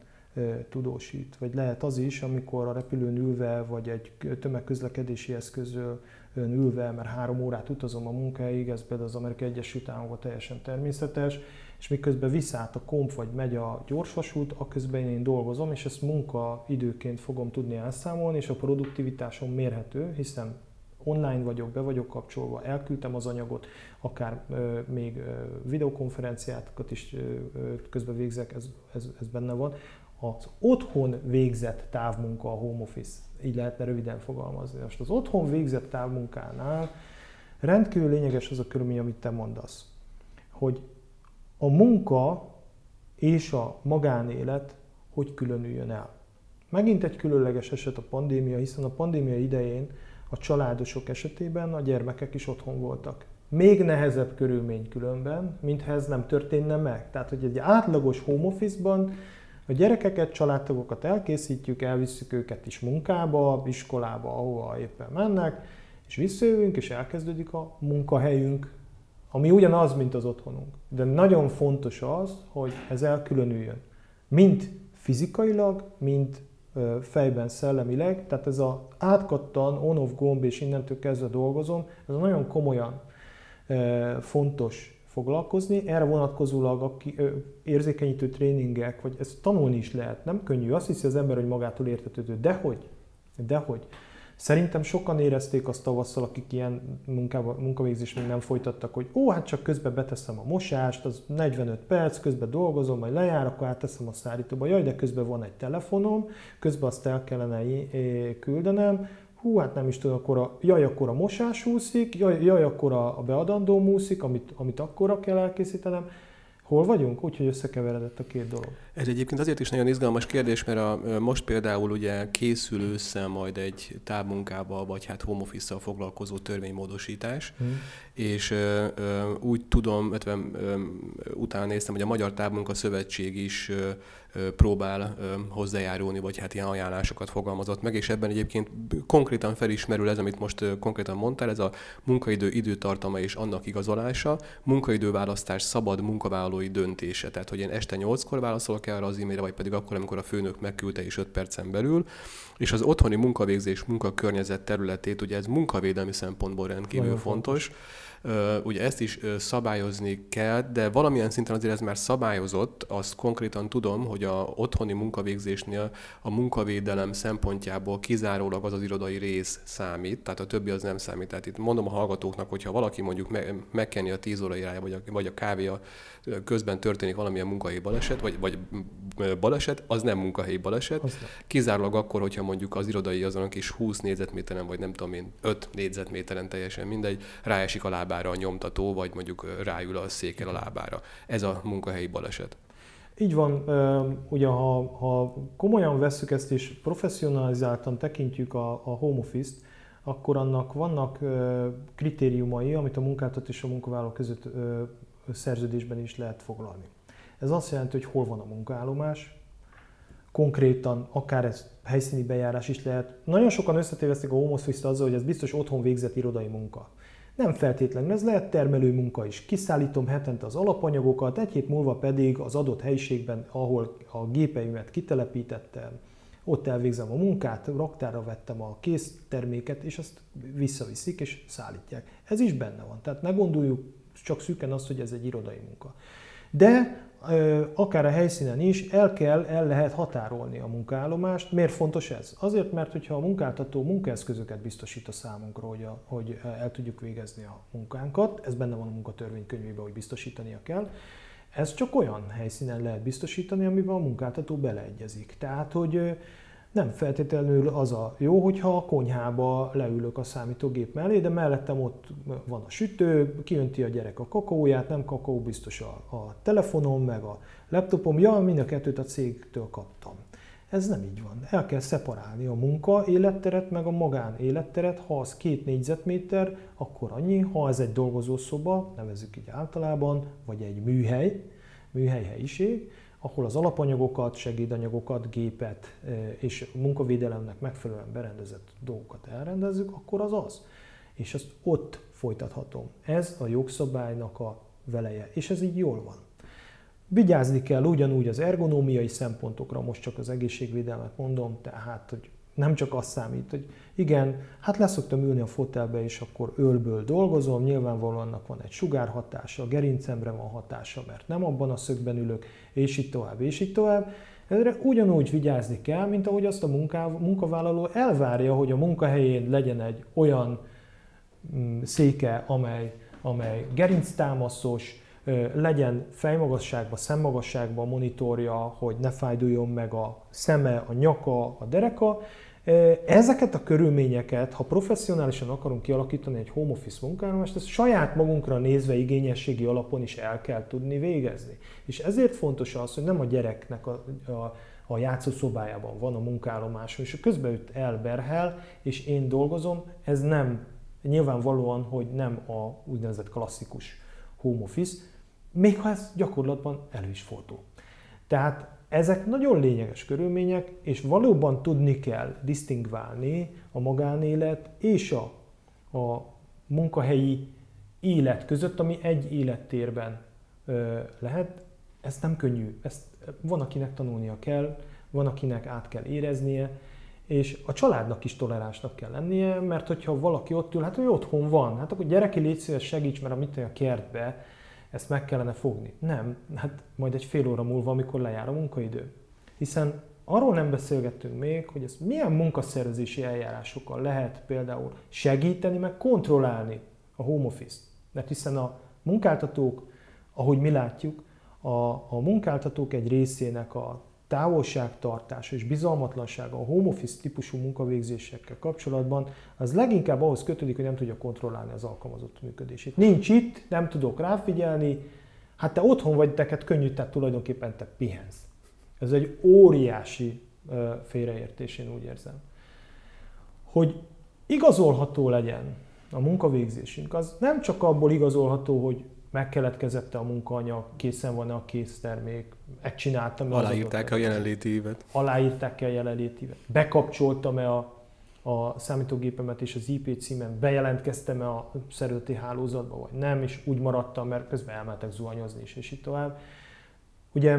tudósít. Vagy lehet az is, amikor a repülőn ülve, vagy egy tömegközlekedési eszközön ülve, mert három órát utazom a munkahelyig, ez például az Amerikai Egyesült Államokban teljesen természetes, és miközben viszát a komp vagy megy a gyorsvasút, akközben én dolgozom, és ezt munkaidőként fogom tudni elszámolni, és a produktivitásom mérhető, hiszen online vagyok, be vagyok kapcsolva, elküldtem az anyagot, akár ö, még ö, videokonferenciákat is ö, közben végzek, ez, ez, ez benne van. Az otthon végzett távmunka, a home office, így lehetne röviden fogalmazni. Most az otthon végzett távmunkánál rendkívül lényeges az a körülmény, amit te mondasz, hogy a munka és a magánélet hogy különüljön el. Megint egy különleges eset a pandémia, hiszen a pandémia idején a családosok esetében a gyermekek is otthon voltak. Még nehezebb körülmény különben, mintha ez nem történne meg. Tehát, hogy egy átlagos home office-ban a gyerekeket, családtagokat elkészítjük, elviszük őket is munkába, iskolába, ahova éppen mennek, és visszajövünk, és elkezdődik a munkahelyünk, ami ugyanaz, mint az otthonunk. De nagyon fontos az, hogy ez elkülönüljön. Mind fizikailag, mind fejben, szellemileg, tehát ez a átkattan on-off gomb, és innentől kezdve dolgozom, ez nagyon komolyan fontos foglalkozni. Erre vonatkozólag a érzékenyítő tréningek, vagy ezt tanulni is lehet, nem könnyű. Azt hiszi az ember, hogy magától értetődő. Dehogy, dehogy. Szerintem sokan érezték azt tavasszal, akik ilyen munkába, még nem folytattak, hogy ó, hát csak közben beteszem a mosást, az 45 perc, közben dolgozom, majd lejár, akkor átteszem a szárítóba. Jaj, de közben van egy telefonom, közben azt el kellene küldenem, hú, hát nem is tudom, akkor a, jaj, akkor a mosás úszik, jaj, jaj akkor a, a beadandó úszik, amit, amit akkora kell elkészítenem. Hol vagyunk? Úgyhogy összekeveredett a két dolog. Ez egyébként azért is nagyon izgalmas kérdés, mert a, most például ugye készül össze majd egy távmunkával, vagy hát home office foglalkozó törvénymódosítás, hmm. És ö, ö, úgy tudom, illetve utána néztem, hogy a Magyar Távmunka Szövetség is ö, próbál hozzájárulni, vagy hát ilyen ajánlásokat fogalmazott meg, és ebben egyébként konkrétan felismerül ez, amit most konkrétan mondtál, ez a munkaidő időtartama és annak igazolása, munkaidőválasztás szabad munkavállalói döntése. Tehát, hogy én este 8-kor válaszolok erre az e-mailre, vagy pedig akkor, amikor a főnök megküldte is 5 percen belül, és az otthoni munkavégzés, munkakörnyezet területét, ugye ez munkavédelmi szempontból rendkívül Nagyon fontos. fontos ugye ezt is szabályozni kell, de valamilyen szinten azért ez már szabályozott, azt konkrétan tudom, hogy a otthoni munkavégzésnél a munkavédelem szempontjából kizárólag az az irodai rész számít, tehát a többi az nem számít. Tehát itt mondom a hallgatóknak, hogyha valaki mondjuk me- megkenni a 10 óra irány, vagy a, vagy a kávé közben történik valamilyen munkahelyi baleset, vagy, vagy baleset, az nem munkahelyi baleset. Kizárólag akkor, hogyha mondjuk az irodai azon a kis 20 négyzetméteren, vagy nem tudom én, 5 négyzetméteren teljesen mindegy, ráesik a lábára a nyomtató, vagy mondjuk ráül a székel a lábára. Ez a munkahelyi baleset. Így van, ugye ha, ha komolyan vesszük ezt és professzionalizáltan tekintjük a, a home office-t, akkor annak vannak kritériumai, amit a munkáltató és a munkavállaló között szerződésben is lehet foglalni. Ez azt jelenti, hogy hol van a munkaállomás, konkrétan akár ez helyszíni bejárás is lehet. Nagyon sokan összetévesztik a home office azzal, hogy ez biztos otthon végzett irodai munka. Nem feltétlenül, ez lehet termelő munka is. Kiszállítom hetente az alapanyagokat, egy hét múlva pedig az adott helyiségben, ahol a gépeimet kitelepítettem, ott elvégzem a munkát, raktára vettem a kész terméket, és azt visszaviszik és szállítják. Ez is benne van. Tehát ne gondoljuk csak szűken azt, hogy ez egy irodai munka. De akár a helyszínen is el kell, el lehet határolni a munkaállomást. Miért fontos ez? Azért, mert hogyha a munkáltató munkaeszközöket biztosít a számunkra, hogy, a, hogy el tudjuk végezni a munkánkat, ez benne van a munkatörvénykönyvében, hogy biztosítania kell, ez csak olyan helyszínen lehet biztosítani, amiben a munkáltató beleegyezik. Tehát, hogy nem feltétlenül az a jó, hogyha a konyhába leülök a számítógép mellé, de mellettem ott van a sütő, kijönti a gyerek a kakaóját, nem kakaó, biztos a, a telefonom, meg a laptopom, ja, mind a kettőt a cégtől kaptam. Ez nem így van. El kell szeparálni a munka életteret, meg a magán életteret. Ha az két négyzetméter, akkor annyi. Ha ez egy dolgozószoba, nevezzük így általában, vagy egy műhely, műhely helyiség, ahol az alapanyagokat, segédanyagokat, gépet és munkavédelemnek megfelelően berendezett dolgokat elrendezzük, akkor az az. És ezt ott folytathatom. Ez a jogszabálynak a veleje, és ez így jól van. Vigyázni kell ugyanúgy az ergonómiai szempontokra, most csak az egészségvédelmet mondom, tehát, hogy nem csak az számít, hogy igen, hát leszoktam ülni a fotelbe, és akkor ölből dolgozom, nyilvánvalóan annak van egy sugárhatása, a gerincemre van hatása, mert nem abban a szögben ülök, és így tovább, és így tovább. Erre ugyanúgy vigyázni kell, mint ahogy azt a munkavállaló elvárja, hogy a munkahelyén legyen egy olyan mm, széke, amely, amely gerinctámaszos, legyen fejmagasságban, szemmagasságban monitorja, hogy ne fájduljon meg a szeme, a nyaka, a dereka. Ezeket a körülményeket, ha professzionálisan akarunk kialakítani egy home office munkáromást, ezt saját magunkra nézve igényességi alapon is el kell tudni végezni. És ezért fontos az, hogy nem a gyereknek a, a a játszószobájában van a munkállomáson, és közben őt elberhel, és én dolgozom, ez nem, nyilvánvalóan, hogy nem a úgynevezett klasszikus home office, még ha ez gyakorlatban elő is fordul. Tehát ezek nagyon lényeges körülmények, és valóban tudni kell disztingválni a magánélet és a, a munkahelyi élet között, ami egy élettérben ö, lehet. Ez nem könnyű. Ezt van, akinek tanulnia kell, van, akinek át kell éreznie, és a családnak is toleránsnak kell lennie, mert hogyha valaki ott ül, hát ő otthon van, hát akkor gyereki légy szíves, segíts, mert amit a kertbe, ezt meg kellene fogni. Nem, hát majd egy fél óra múlva, amikor lejár a munkaidő. Hiszen arról nem beszélgettünk még, hogy ezt milyen munkaszervezési eljárásokkal lehet például segíteni, meg kontrollálni a home office-t. Mert hiszen a munkáltatók, ahogy mi látjuk, a, a munkáltatók egy részének a távolságtartás és bizalmatlansága a home office típusú munkavégzésekkel kapcsolatban, az leginkább ahhoz kötődik, hogy nem tudja kontrollálni az alkalmazott működését. Nincs itt, nem tudok ráfigyelni, hát te otthon vagy, teket könnyű, tehát tulajdonképpen te pihensz. Ez egy óriási félreértés, én úgy érzem. Hogy igazolható legyen a munkavégzésünk, az nem csak abból igazolható, hogy megkeletkezette a munkaanyag, készen van-e a késztermék, megcsináltam Aláírták a jelenléti évet. Aláírták-e a jelenléti évet. Bekapcsoltam-e a, a számítógépemet és az IP címen, bejelentkeztem-e a szervezeti hálózatba, vagy nem, és úgy maradtam, mert közben elmentek zuhanyozni is, és így tovább. Ugye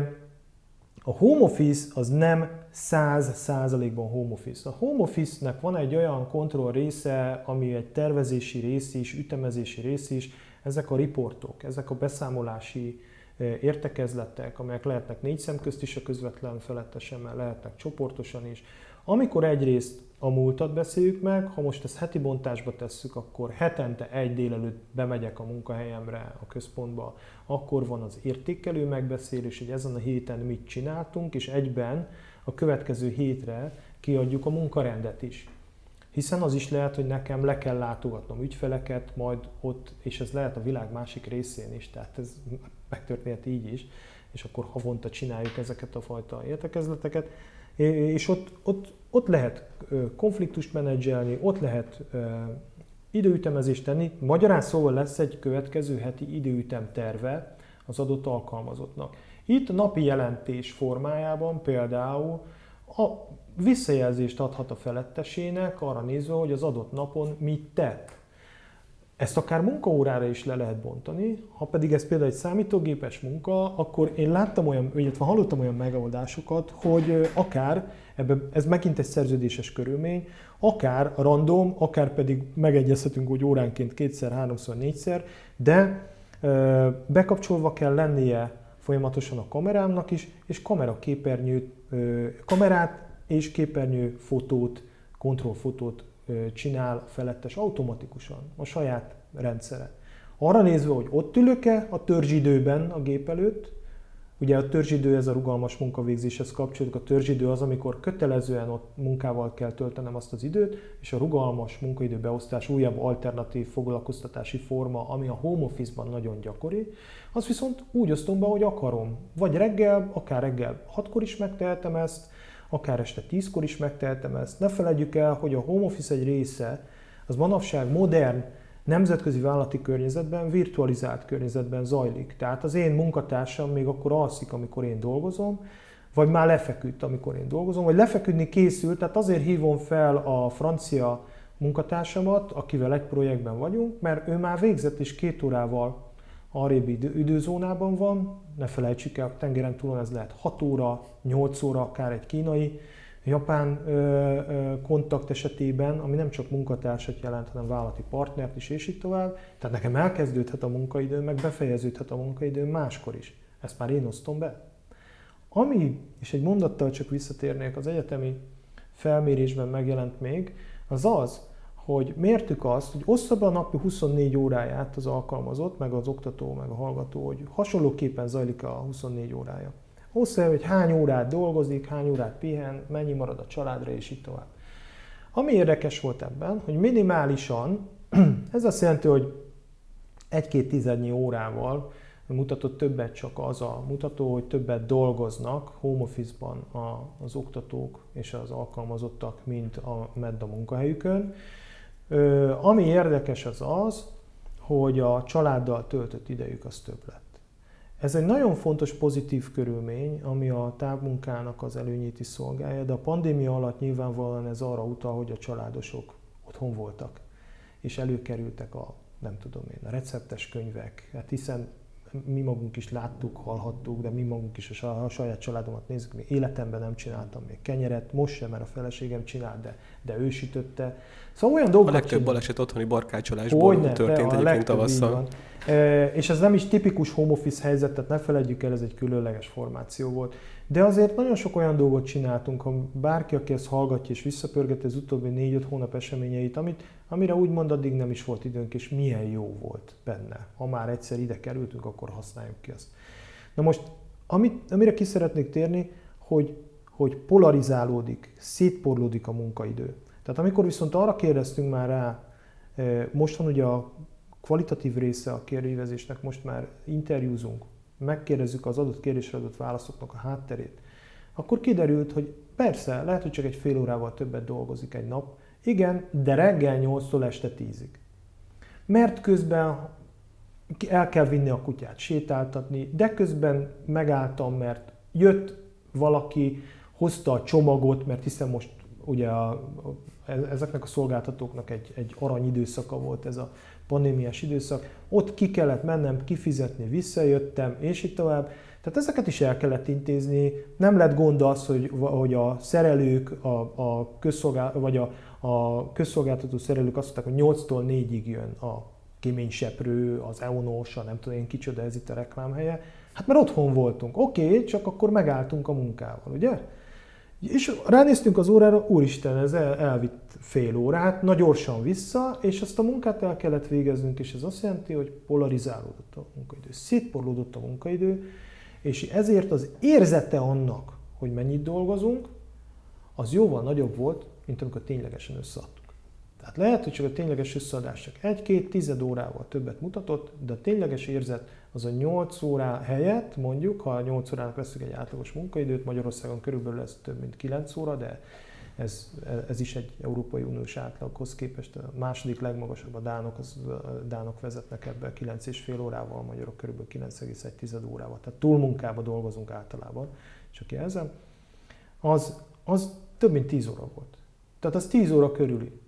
a home office az nem 100%-ban home office. A home office-nek van egy olyan kontroll része, ami egy tervezési rész is, ütemezési rész is, ezek a riportok, ezek a beszámolási értekezletek, amelyek lehetnek négy szem közt is a közvetlen felettesen, mert lehetnek csoportosan is. Amikor egyrészt a múltat beszéljük meg, ha most ezt heti bontásba tesszük, akkor hetente egy délelőtt bemegyek a munkahelyemre, a központba, akkor van az értékelő megbeszélés, hogy ezen a héten mit csináltunk, és egyben a következő hétre kiadjuk a munkarendet is. Hiszen az is lehet, hogy nekem le kell látogatnom ügyfeleket, majd ott, és ez lehet a világ másik részén is, tehát ez megtörténhet így is, és akkor havonta csináljuk ezeket a fajta értekezleteket, és ott, ott, ott lehet konfliktust menedzselni, ott lehet időütemezést tenni. Magyarán szóval lesz egy következő heti időütem terve az adott alkalmazottnak. Itt napi jelentés formájában például a visszajelzést adhat a felettesének arra nézve, hogy az adott napon mit tett. Ezt akár munkaórára is le lehet bontani, ha pedig ez például egy számítógépes munka, akkor én láttam olyan, illetve hallottam olyan megoldásokat, hogy akár, ebbe, ez megint egy szerződéses körülmény, akár random, akár pedig megegyezhetünk, hogy óránként kétszer, háromszor, négyszer, de bekapcsolva kell lennie folyamatosan a kamerámnak is, és kameraképernyőt, ö, kamerát és képernyő fotót, kontrollfotót csinál felettes automatikusan a saját rendszere. Arra nézve, hogy ott ülök-e a törzsidőben a gép előtt, Ugye a törzsidő, ez a rugalmas munkavégzéshez kapcsolódik. A törzsidő az, amikor kötelezően ott munkával kell töltenem azt az időt, és a rugalmas munkaidő beosztás újabb alternatív foglalkoztatási forma, ami a home office-ban nagyon gyakori, az viszont úgy osztom be, hogy akarom. Vagy reggel, akár reggel 6-kor is megtehetem ezt, akár este 10-kor is megtehetem ezt. Ne felejtjük el, hogy a home office egy része az manapság modern, nemzetközi vállalati környezetben, virtualizált környezetben zajlik. Tehát az én munkatársam még akkor alszik, amikor én dolgozom, vagy már lefeküdt, amikor én dolgozom, vagy lefeküdni készült, tehát azért hívom fel a francia munkatársamat, akivel egy projektben vagyunk, mert ő már végzett és két órával arrébb időzónában van, ne felejtsük el, a tengeren túlon ez lehet 6 óra, 8 óra, akár egy kínai, japán ö, ö, kontakt esetében, ami nem csak munkatársat jelent, hanem vállalati partnert is, és így tovább. Tehát nekem elkezdődhet a munkaidő, meg befejeződhet a munkaidő máskor is. Ezt már én osztom be. Ami, és egy mondattal csak visszatérnék, az egyetemi felmérésben megjelent még, az az, hogy mértük azt, hogy ossza a napi 24 óráját az alkalmazott, meg az oktató, meg a hallgató, hogy hasonlóképpen zajlik a 24 órája. Ossza hogy hány órát dolgozik, hány órát pihen, mennyi marad a családra, és így tovább. Ami érdekes volt ebben, hogy minimálisan, ez azt jelenti, hogy egy-két tizednyi órával mutatott többet csak az a mutató, hogy többet dolgoznak home office-ban az oktatók és az alkalmazottak, mint a a munkahelyükön. Ami érdekes az az, hogy a családdal töltött idejük az több lett. Ez egy nagyon fontos pozitív körülmény, ami a távmunkának az előnyét is szolgálja, de a pandémia alatt nyilvánvalóan ez arra utal, hogy a családosok otthon voltak, és előkerültek a, nem tudom én, a receptes könyvek, hát hiszen mi magunk is láttuk, hallhattuk, de mi magunk is a saját családomat nézzük, még életemben nem csináltam még kenyeret, most sem, mert a feleségem csinált, de, de ő sütötte. Szóval olyan dolgok. A legtöbb csinál. baleset otthoni barkácsolásból Hogyne, történt a egyébként tavasszal. E, és ez nem is tipikus home office helyzet, tehát ne felejtjük el, ez egy különleges formáció volt. De azért nagyon sok olyan dolgot csináltunk, ha bárki, aki ezt hallgatja és visszapörgeti az utóbbi 4-5 hónap eseményeit, amit, amire úgymond addig nem is volt időnk, és milyen jó volt benne. Ha már egyszer ide kerültünk, akkor használjuk ki azt. Na most, amit, amire ki szeretnék térni, hogy, hogy polarizálódik, szétporlódik a munkaidő. Tehát amikor viszont arra kérdeztünk már rá, eh, most van ugye a kvalitatív része a kérdőívezésnek, most már interjúzunk, megkérdezzük az adott kérdésre adott válaszoknak a hátterét, akkor kiderült, hogy persze, lehet, hogy csak egy fél órával többet dolgozik egy nap, igen, de reggel 8-tól este 10-ig. Mert közben el kell vinni a kutyát sétáltatni, de közben megálltam, mert jött valaki, hozta a csomagot, mert hiszen most ugye a, a, ezeknek a szolgáltatóknak egy, egy arany időszaka volt ez a pandémiás időszak, ott ki kellett mennem, kifizetni, visszajöttem, és így tovább. Tehát ezeket is el kellett intézni. Nem lett gond az, hogy, hogy a szerelők, a, a közszolgál, vagy a, a közszolgáltató szerelők azt mondták, hogy 8-tól 4-ig jön a kéményseprő, az EONOS, a nem tudom én kicsoda, ez itt a reklámhelye. Hát mert otthon voltunk. Oké, okay, csak akkor megálltunk a munkával, ugye? És ránéztünk az órára, úristen, ez el, elvitt fél órát, na gyorsan vissza, és azt a munkát el kellett végeznünk, és ez azt jelenti, hogy polarizálódott a munkaidő, szétporlódott a munkaidő, és ezért az érzete annak, hogy mennyit dolgozunk, az jóval nagyobb volt, mint amikor ténylegesen összeadtuk. Tehát lehet, hogy csak a tényleges összeadás csak egy-két tized órával többet mutatott, de a tényleges érzet az a 8 órá helyett, mondjuk, ha 8 órának veszük egy átlagos munkaidőt, Magyarországon körülbelül ez több mint 9 óra, de ez, ez is egy Európai Uniós átlaghoz képest a második legmagasabb, a dánok, az, a dánok vezetnek ebbe 9,5 órával, a magyarok kb. 9,1 órával. Tehát túlmunkába dolgozunk általában, csak jelzem. Az, az több mint 10 óra volt. Tehát az 10 óra körüli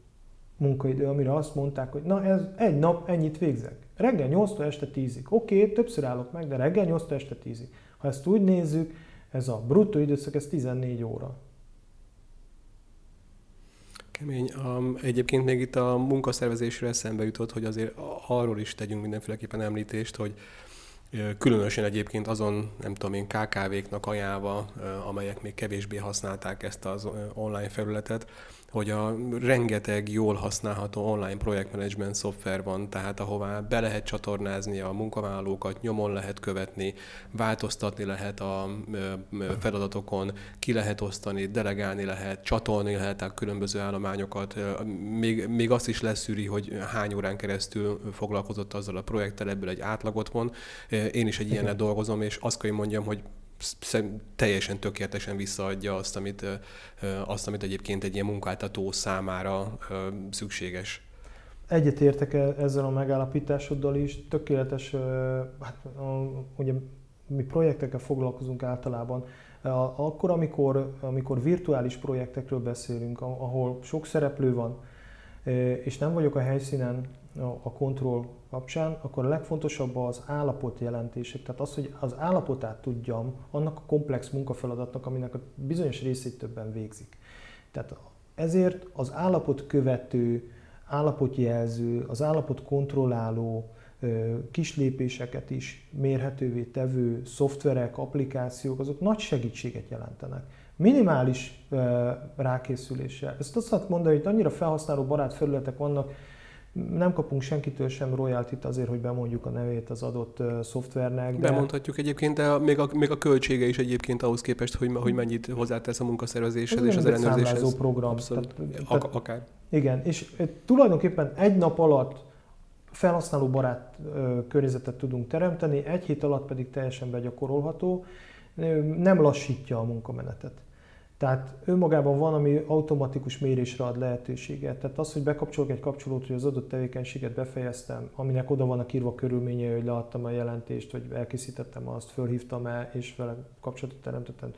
munkaidő, amire azt mondták, hogy na ez egy nap ennyit végzek. Reggel 8-tól este 10-ig. Oké, okay, többször állok meg, de reggel 8-tól este 10-ig. Ha ezt úgy nézzük, ez a bruttó időszak, ez 14 óra. Kemény. Um, egyébként még itt a munkaszervezésre eszembe jutott, hogy azért arról is tegyünk mindenféleképpen említést, hogy Különösen egyébként azon, nem tudom én, KKV-knak ajánlva, amelyek még kevésbé használták ezt az online felületet, hogy a rengeteg jól használható online projektmenedzsment szoftver van, tehát ahová be lehet csatornázni a munkavállalókat, nyomon lehet követni, változtatni lehet a feladatokon, ki lehet osztani, delegálni lehet, csatolni lehet a különböző állományokat, még, még azt is leszűri, hogy hány órán keresztül foglalkozott azzal a projekttel, ebből egy átlagot von. Én is egy ilyennel dolgozom, és azt kell mondjam, hogy teljesen tökéletesen visszaadja azt amit, azt, amit egyébként egy ilyen munkáltató számára szükséges. Egyetértek e-, ezzel a megállapításoddal is, tökéletes, hát, ugye mi projektekkel foglalkozunk általában, akkor, amikor, amikor virtuális projektekről beszélünk, ahol sok szereplő van, és nem vagyok a helyszínen a kontroll kapcsán, akkor a legfontosabb az állapot jelentések, tehát az, hogy az állapotát tudjam annak a komplex munkafeladatnak, aminek a bizonyos részét többen végzik. Tehát ezért az állapot követő, állapotjelző, az állapot kontrolláló kislépéseket is mérhetővé tevő szoftverek, applikációk, azok nagy segítséget jelentenek. Minimális rákészüléssel. Ezt azt lehet mondani, hogy annyira felhasználó barát felületek vannak, nem kapunk senkitől sem royaltit azért, hogy bemondjuk a nevét az adott szoftvernek. De... Bemondhatjuk egyébként, de még a, még a költsége is egyébként ahhoz képest, hogy, hogy mennyit hozzátesz a munkaszervezéshez Ez és az ellenőrzéshez. program. Abszolút. Tehát, tehát, akár. Igen, és tulajdonképpen egy nap alatt felhasználó barát környezetet tudunk teremteni, egy hét alatt pedig teljesen begyakorolható, nem lassítja a munkamenetet. Tehát önmagában van, ami automatikus mérésre ad lehetőséget. Tehát az, hogy bekapcsolok egy kapcsolót, hogy az adott tevékenységet befejeztem, aminek oda vannak írva körülményei, hogy leadtam a jelentést, vagy elkészítettem azt, fölhívtam el, és vele kapcsolatot teremtettem,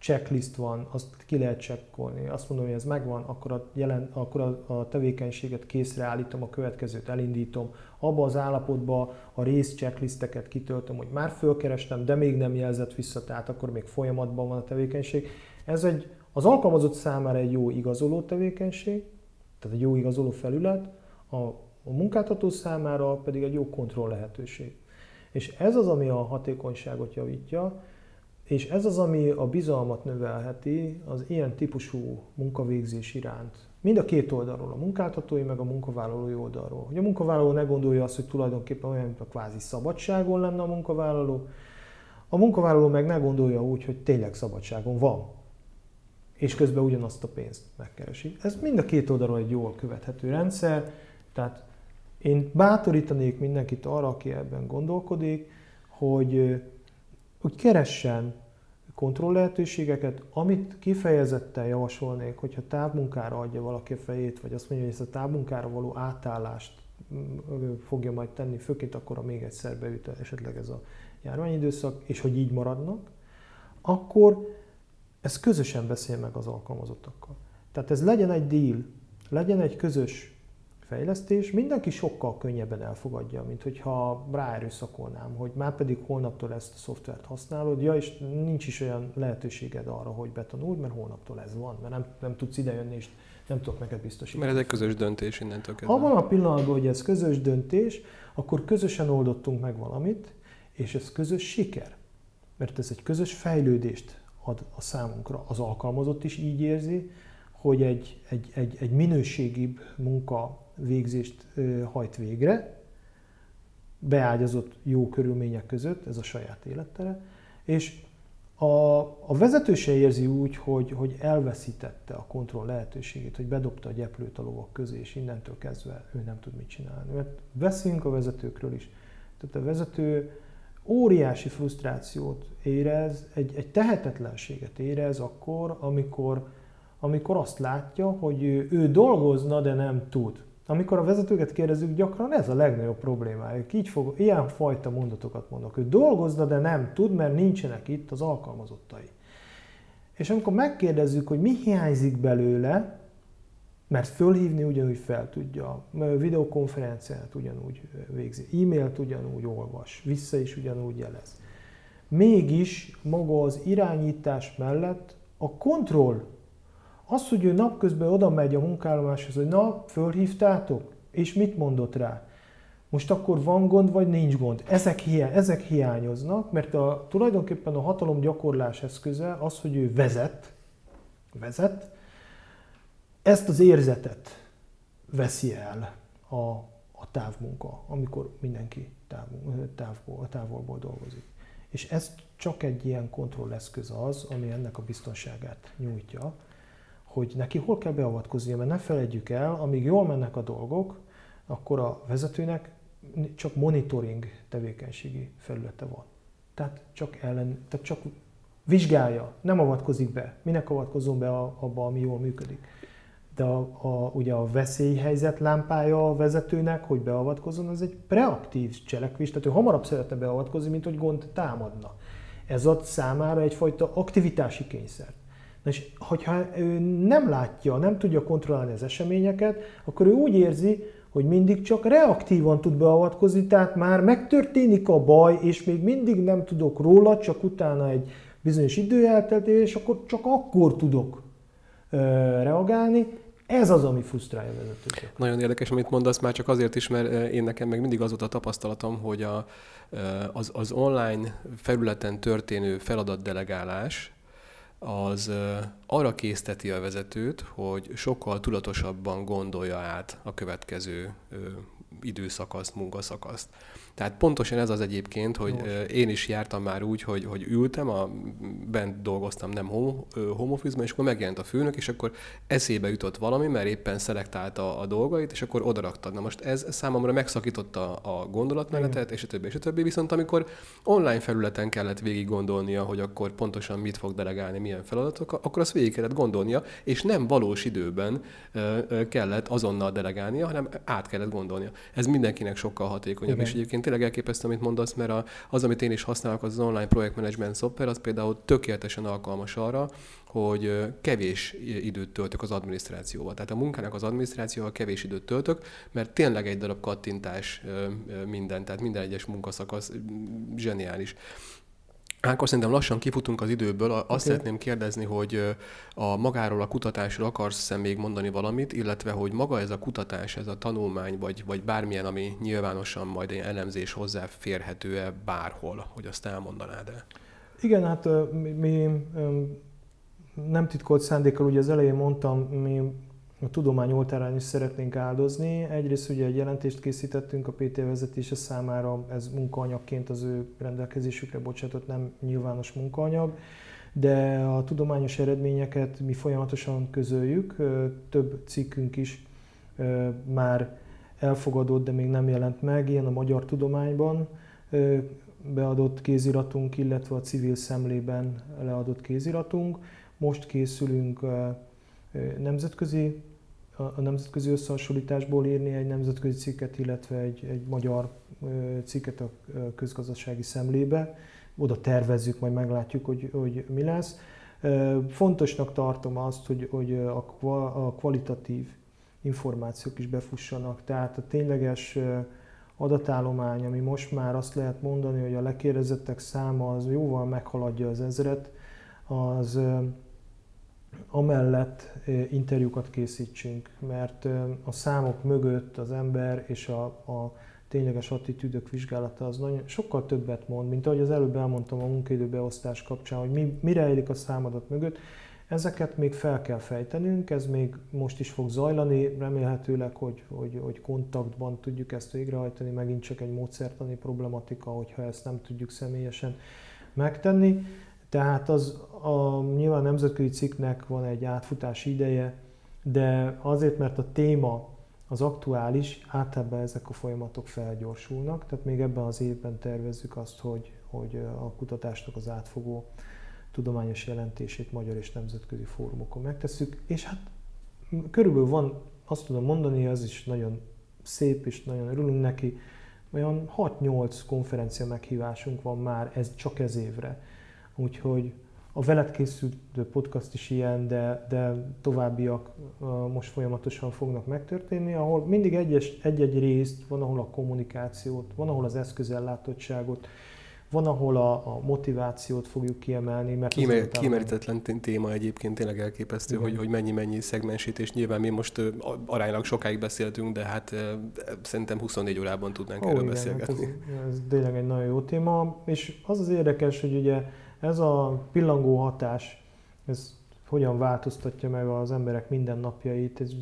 checklist van, azt ki lehet csekkolni, azt mondom, hogy ez megvan, akkor a, jelen, akkor a, a tevékenységet készre állítom, a következőt elindítom, abba az állapotba a rész checklisteket kitöltöm, hogy már fölkerestem, de még nem jelzett vissza, tehát akkor még folyamatban van a tevékenység. Ez egy, az alkalmazott számára egy jó igazoló tevékenység, tehát egy jó igazoló felület, a, a munkáltató számára pedig egy jó kontroll lehetőség. És ez az, ami a hatékonyságot javítja, és ez az, ami a bizalmat növelheti az ilyen típusú munkavégzés iránt. Mind a két oldalról, a munkáltatói meg a munkavállalói oldalról. Hogy a munkavállaló ne gondolja azt, hogy tulajdonképpen olyan, mint a kvázi szabadságon lenne a munkavállaló, a munkavállaló meg ne gondolja úgy, hogy tényleg szabadságon van, és közben ugyanazt a pénzt megkeresi. Ez mind a két oldalról egy jól követhető rendszer, tehát én bátorítanék mindenkit arra, aki ebben gondolkodik, hogy, hogy keressen kontroll lehetőségeket, amit kifejezetten javasolnék, hogyha távmunkára adja valaki a fejét, vagy azt mondja, hogy ezt a távmunkára való átállást mm, fogja majd tenni, főként akkor, a még egyszer beüt esetleg ez a járványidőszak, és hogy így maradnak, akkor ez közösen beszél meg az alkalmazottakkal. Tehát ez legyen egy deal, legyen egy közös fejlesztés, mindenki sokkal könnyebben elfogadja, mint hogyha ráerőszakolnám, hogy már pedig holnaptól ezt a szoftvert használod, ja, és nincs is olyan lehetőséged arra, hogy betanuld, mert holnaptól ez van, mert nem, nem tudsz idejönni, és nem tudok neked biztosítani. Mert ez egy közös döntés innentől kezdve. Abban a pillanatban, hogy ez közös döntés, akkor közösen oldottunk meg valamit, és ez közös siker. Mert ez egy közös fejlődést a számunkra. Az alkalmazott is így érzi, hogy egy, egy, egy, egy minőségibb munka végzést hajt végre, beágyazott jó körülmények között, ez a saját élettere, és a, a vezető se érzi úgy, hogy, hogy elveszítette a kontroll lehetőségét, hogy bedobta a gyeplőt a lovak közé, és innentől kezdve ő nem tud mit csinálni. Mert beszélünk a vezetőkről is. Tehát a vezető óriási frusztrációt érez, egy, egy tehetetlenséget érez akkor, amikor, amikor azt látja, hogy ő, ő dolgozna, de nem tud. Amikor a vezetőket kérdezzük, gyakran ez a legnagyobb problémájuk. Így fog, ilyen fajta mondatokat mondok. Ő dolgozna, de nem tud, mert nincsenek itt az alkalmazottai. És amikor megkérdezzük, hogy mi hiányzik belőle, mert fölhívni ugyanúgy fel tudja, videokonferenciát ugyanúgy végzi, e-mailt ugyanúgy olvas, vissza is ugyanúgy jelez. Mégis maga az irányítás mellett a kontroll az, hogy ő napközben oda megy a munkállomáshoz, hogy na, fölhívtátok, és mit mondott rá? Most akkor van gond, vagy nincs gond? Ezek, hiá- ezek hiányoznak, mert a, tulajdonképpen a hatalom gyakorlás eszköze az, hogy ő vezet, vezet, ezt az érzetet veszi el a, a távmunka, amikor mindenki táv, távból, távolból dolgozik. És ez csak egy ilyen kontrolleszköz az, ami ennek a biztonságát nyújtja hogy neki hol kell beavatkoznia, mert ne felejtjük el, amíg jól mennek a dolgok, akkor a vezetőnek csak monitoring tevékenységi felülete van. Tehát csak, ellen, tehát csak vizsgálja, nem avatkozik be. Minek avatkozom be abba, ami jól működik? De a, a, ugye a veszélyhelyzet lámpája a vezetőnek, hogy beavatkozzon, az egy preaktív cselekvés, tehát ő hamarabb szeretne beavatkozni, mint hogy gond támadna. Ez ad számára egyfajta aktivitási kényszer. Na és hogyha ő nem látja, nem tudja kontrollálni az eseményeket, akkor ő úgy érzi, hogy mindig csak reaktívan tud beavatkozni, tehát már megtörténik a baj, és még mindig nem tudok róla, csak utána egy bizonyos idő elteltével, és akkor csak akkor tudok reagálni. Ez az, ami frusztrálja vezetőket. Nagyon érdekes, amit mondasz, már csak azért is, mert én nekem meg mindig az volt a tapasztalatom, hogy a, az, az online felületen történő feladatdelegálás, az arra készteti a vezetőt, hogy sokkal tudatosabban gondolja át a következő időszakaszt, munkaszakaszt. Tehát pontosan ez az egyébként, hogy Most. én is jártam már úgy, hogy, hogy ültem, a, bent dolgoztam nem home, office és akkor megjelent a főnök, és akkor eszébe jutott valami, mert éppen szelektálta a dolgait, és akkor odaraktad. Na most ez számomra megszakította a gondolatmenetet, Igen. és a többi, és a többi. Viszont amikor online felületen kellett végig gondolnia, hogy akkor pontosan mit fog delegálni, milyen feladatok, akkor azt végig kellett gondolnia, és nem valós időben kellett azonnal delegálnia, hanem át kellett gondolnia. Ez mindenkinek sokkal hatékonyabb, Igen. és egyébként tényleg elképesztő, amit mondasz, mert az, amit én is használok, az, az online projektmanagement szoftver, az például tökéletesen alkalmas arra, hogy kevés időt töltök az adminisztrációval. Tehát a munkának az adminisztrációval kevés időt töltök, mert tényleg egy darab kattintás minden, tehát minden egyes munkaszakasz zseniális. Ákos, szerintem lassan kifutunk az időből. Azt okay. szeretném kérdezni, hogy a magáról a kutatásról akarsz még mondani valamit, illetve hogy maga ez a kutatás, ez a tanulmány, vagy, vagy bármilyen, ami nyilvánosan majd egy elemzés hozzáférhető-e bárhol, hogy azt elmondanád-e? Igen, hát mi nem titkolt szándékkal, ugye az elején mondtam, mi a tudomány oltárán is szeretnénk áldozni. Egyrészt ugye egy jelentést készítettünk a PT vezetése számára, ez munkaanyagként az ő rendelkezésükre bocsátott, nem nyilvános munkaanyag, de a tudományos eredményeket mi folyamatosan közöljük, több cikkünk is már elfogadott, de még nem jelent meg, ilyen a Magyar Tudományban beadott kéziratunk, illetve a civil szemlében leadott kéziratunk. Most készülünk nemzetközi a nemzetközi összehasonlításból írni egy nemzetközi cikket, illetve egy, egy magyar cikket a közgazdasági szemlébe. Oda tervezzük, majd meglátjuk, hogy, hogy mi lesz. Fontosnak tartom azt, hogy, hogy a kvalitatív információk is befussanak, tehát a tényleges adatállomány, ami most már azt lehet mondani, hogy a lekérdezettek száma az jóval meghaladja az ezret, az amellett interjúkat készítsünk, mert a számok mögött az ember és a, a tényleges attitűdök vizsgálata az nagyon, sokkal többet mond, mint ahogy az előbb elmondtam a munkaidőbeosztás kapcsán, hogy mi, mi rejlik a számadat mögött. Ezeket még fel kell fejtenünk, ez még most is fog zajlani, remélhetőleg, hogy, hogy, hogy kontaktban tudjuk ezt végrehajtani, megint csak egy módszertani problematika, hogyha ezt nem tudjuk személyesen megtenni. Tehát az a, nyilván a nemzetközi cikknek van egy átfutási ideje, de azért, mert a téma az aktuális, általában ezek a folyamatok felgyorsulnak, tehát még ebben az évben tervezzük azt, hogy, hogy a kutatásnak az átfogó tudományos jelentését magyar és nemzetközi fórumokon megtesszük, és hát körülbelül van, azt tudom mondani, az is nagyon szép, és nagyon örülünk neki, olyan 6-8 konferencia meghívásunk van már ez, csak ez évre. Úgyhogy a veled készült podcast is ilyen, de, de továbbiak most folyamatosan fognak megtörténni, ahol mindig egyes, egy-egy részt, van ahol a kommunikációt, van ahol az eszközellátottságot, van, ahol a, a motivációt fogjuk kiemelni. Mert Kime, kimerítetlen téma egyébként tényleg elképesztő, hogy, hogy mennyi-mennyi szegmensítés. Nyilván mi most aránylag sokáig beszéltünk, de hát szerintem 24 órában tudnánk Ó, erről igen, beszélgetni. Hát ez, ez tényleg egy nagyon jó téma, és az az érdekes, hogy ugye ez a pillangó hatás, ez hogyan változtatja meg az emberek mindennapjait, ez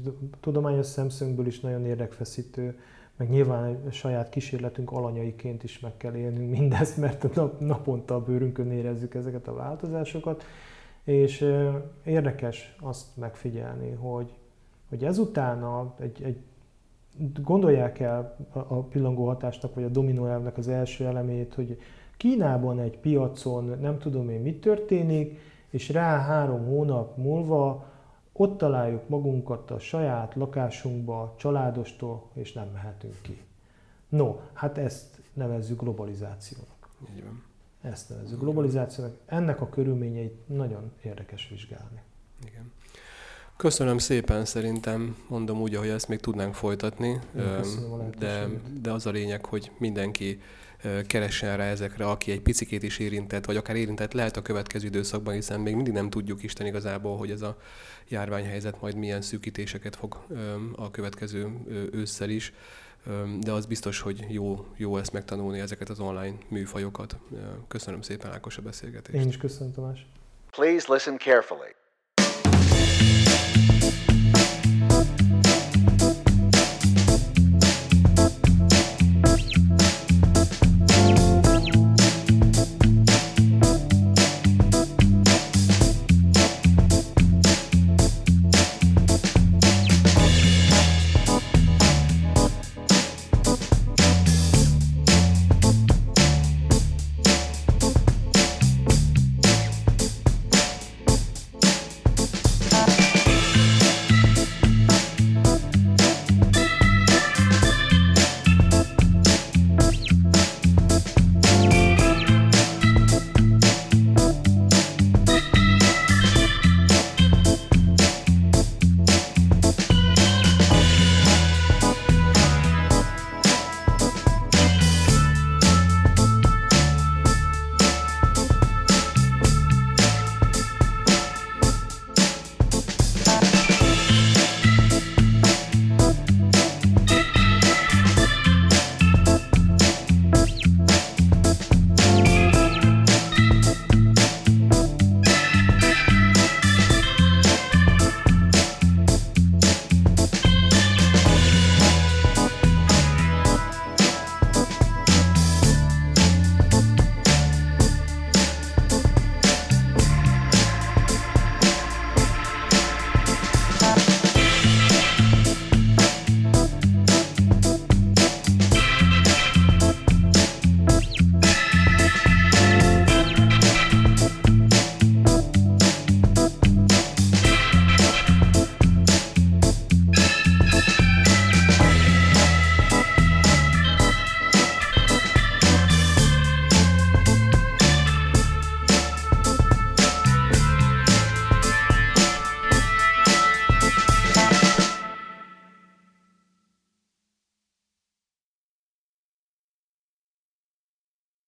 tudományos szemszögből is nagyon érdekfeszítő, meg nyilván a saját kísérletünk alanyaiként is meg kell élnünk mindezt, mert a nap, naponta a bőrünkön érezzük ezeket a változásokat, és érdekes azt megfigyelni, hogy, hogy ezután egy, egy gondolják el a pillangó hatásnak, vagy a dominó elvnek az első elemét, hogy Kínában egy piacon nem tudom én mit történik, és rá három hónap múlva ott találjuk magunkat a saját lakásunkba, családostól, és nem mehetünk ki. No, hát ezt nevezzük globalizációnak. Így van. Ezt nevezzük globalizációnak. Ennek a körülményeit nagyon érdekes vizsgálni. Igen. Köszönöm szépen, szerintem mondom úgy, ahogy ezt még tudnánk folytatni, de, de az a lényeg, hogy mindenki keressen rá ezekre, aki egy picikét is érintett, vagy akár érintett lehet a következő időszakban, hiszen még mindig nem tudjuk Isten igazából, hogy ez a járványhelyzet majd milyen szűkítéseket fog a következő ősszel is de az biztos, hogy jó, jó ezt megtanulni, ezeket az online műfajokat. Köszönöm szépen, Ákos, a beszélgetést. Én is köszönöm, Tamás. Please listen carefully.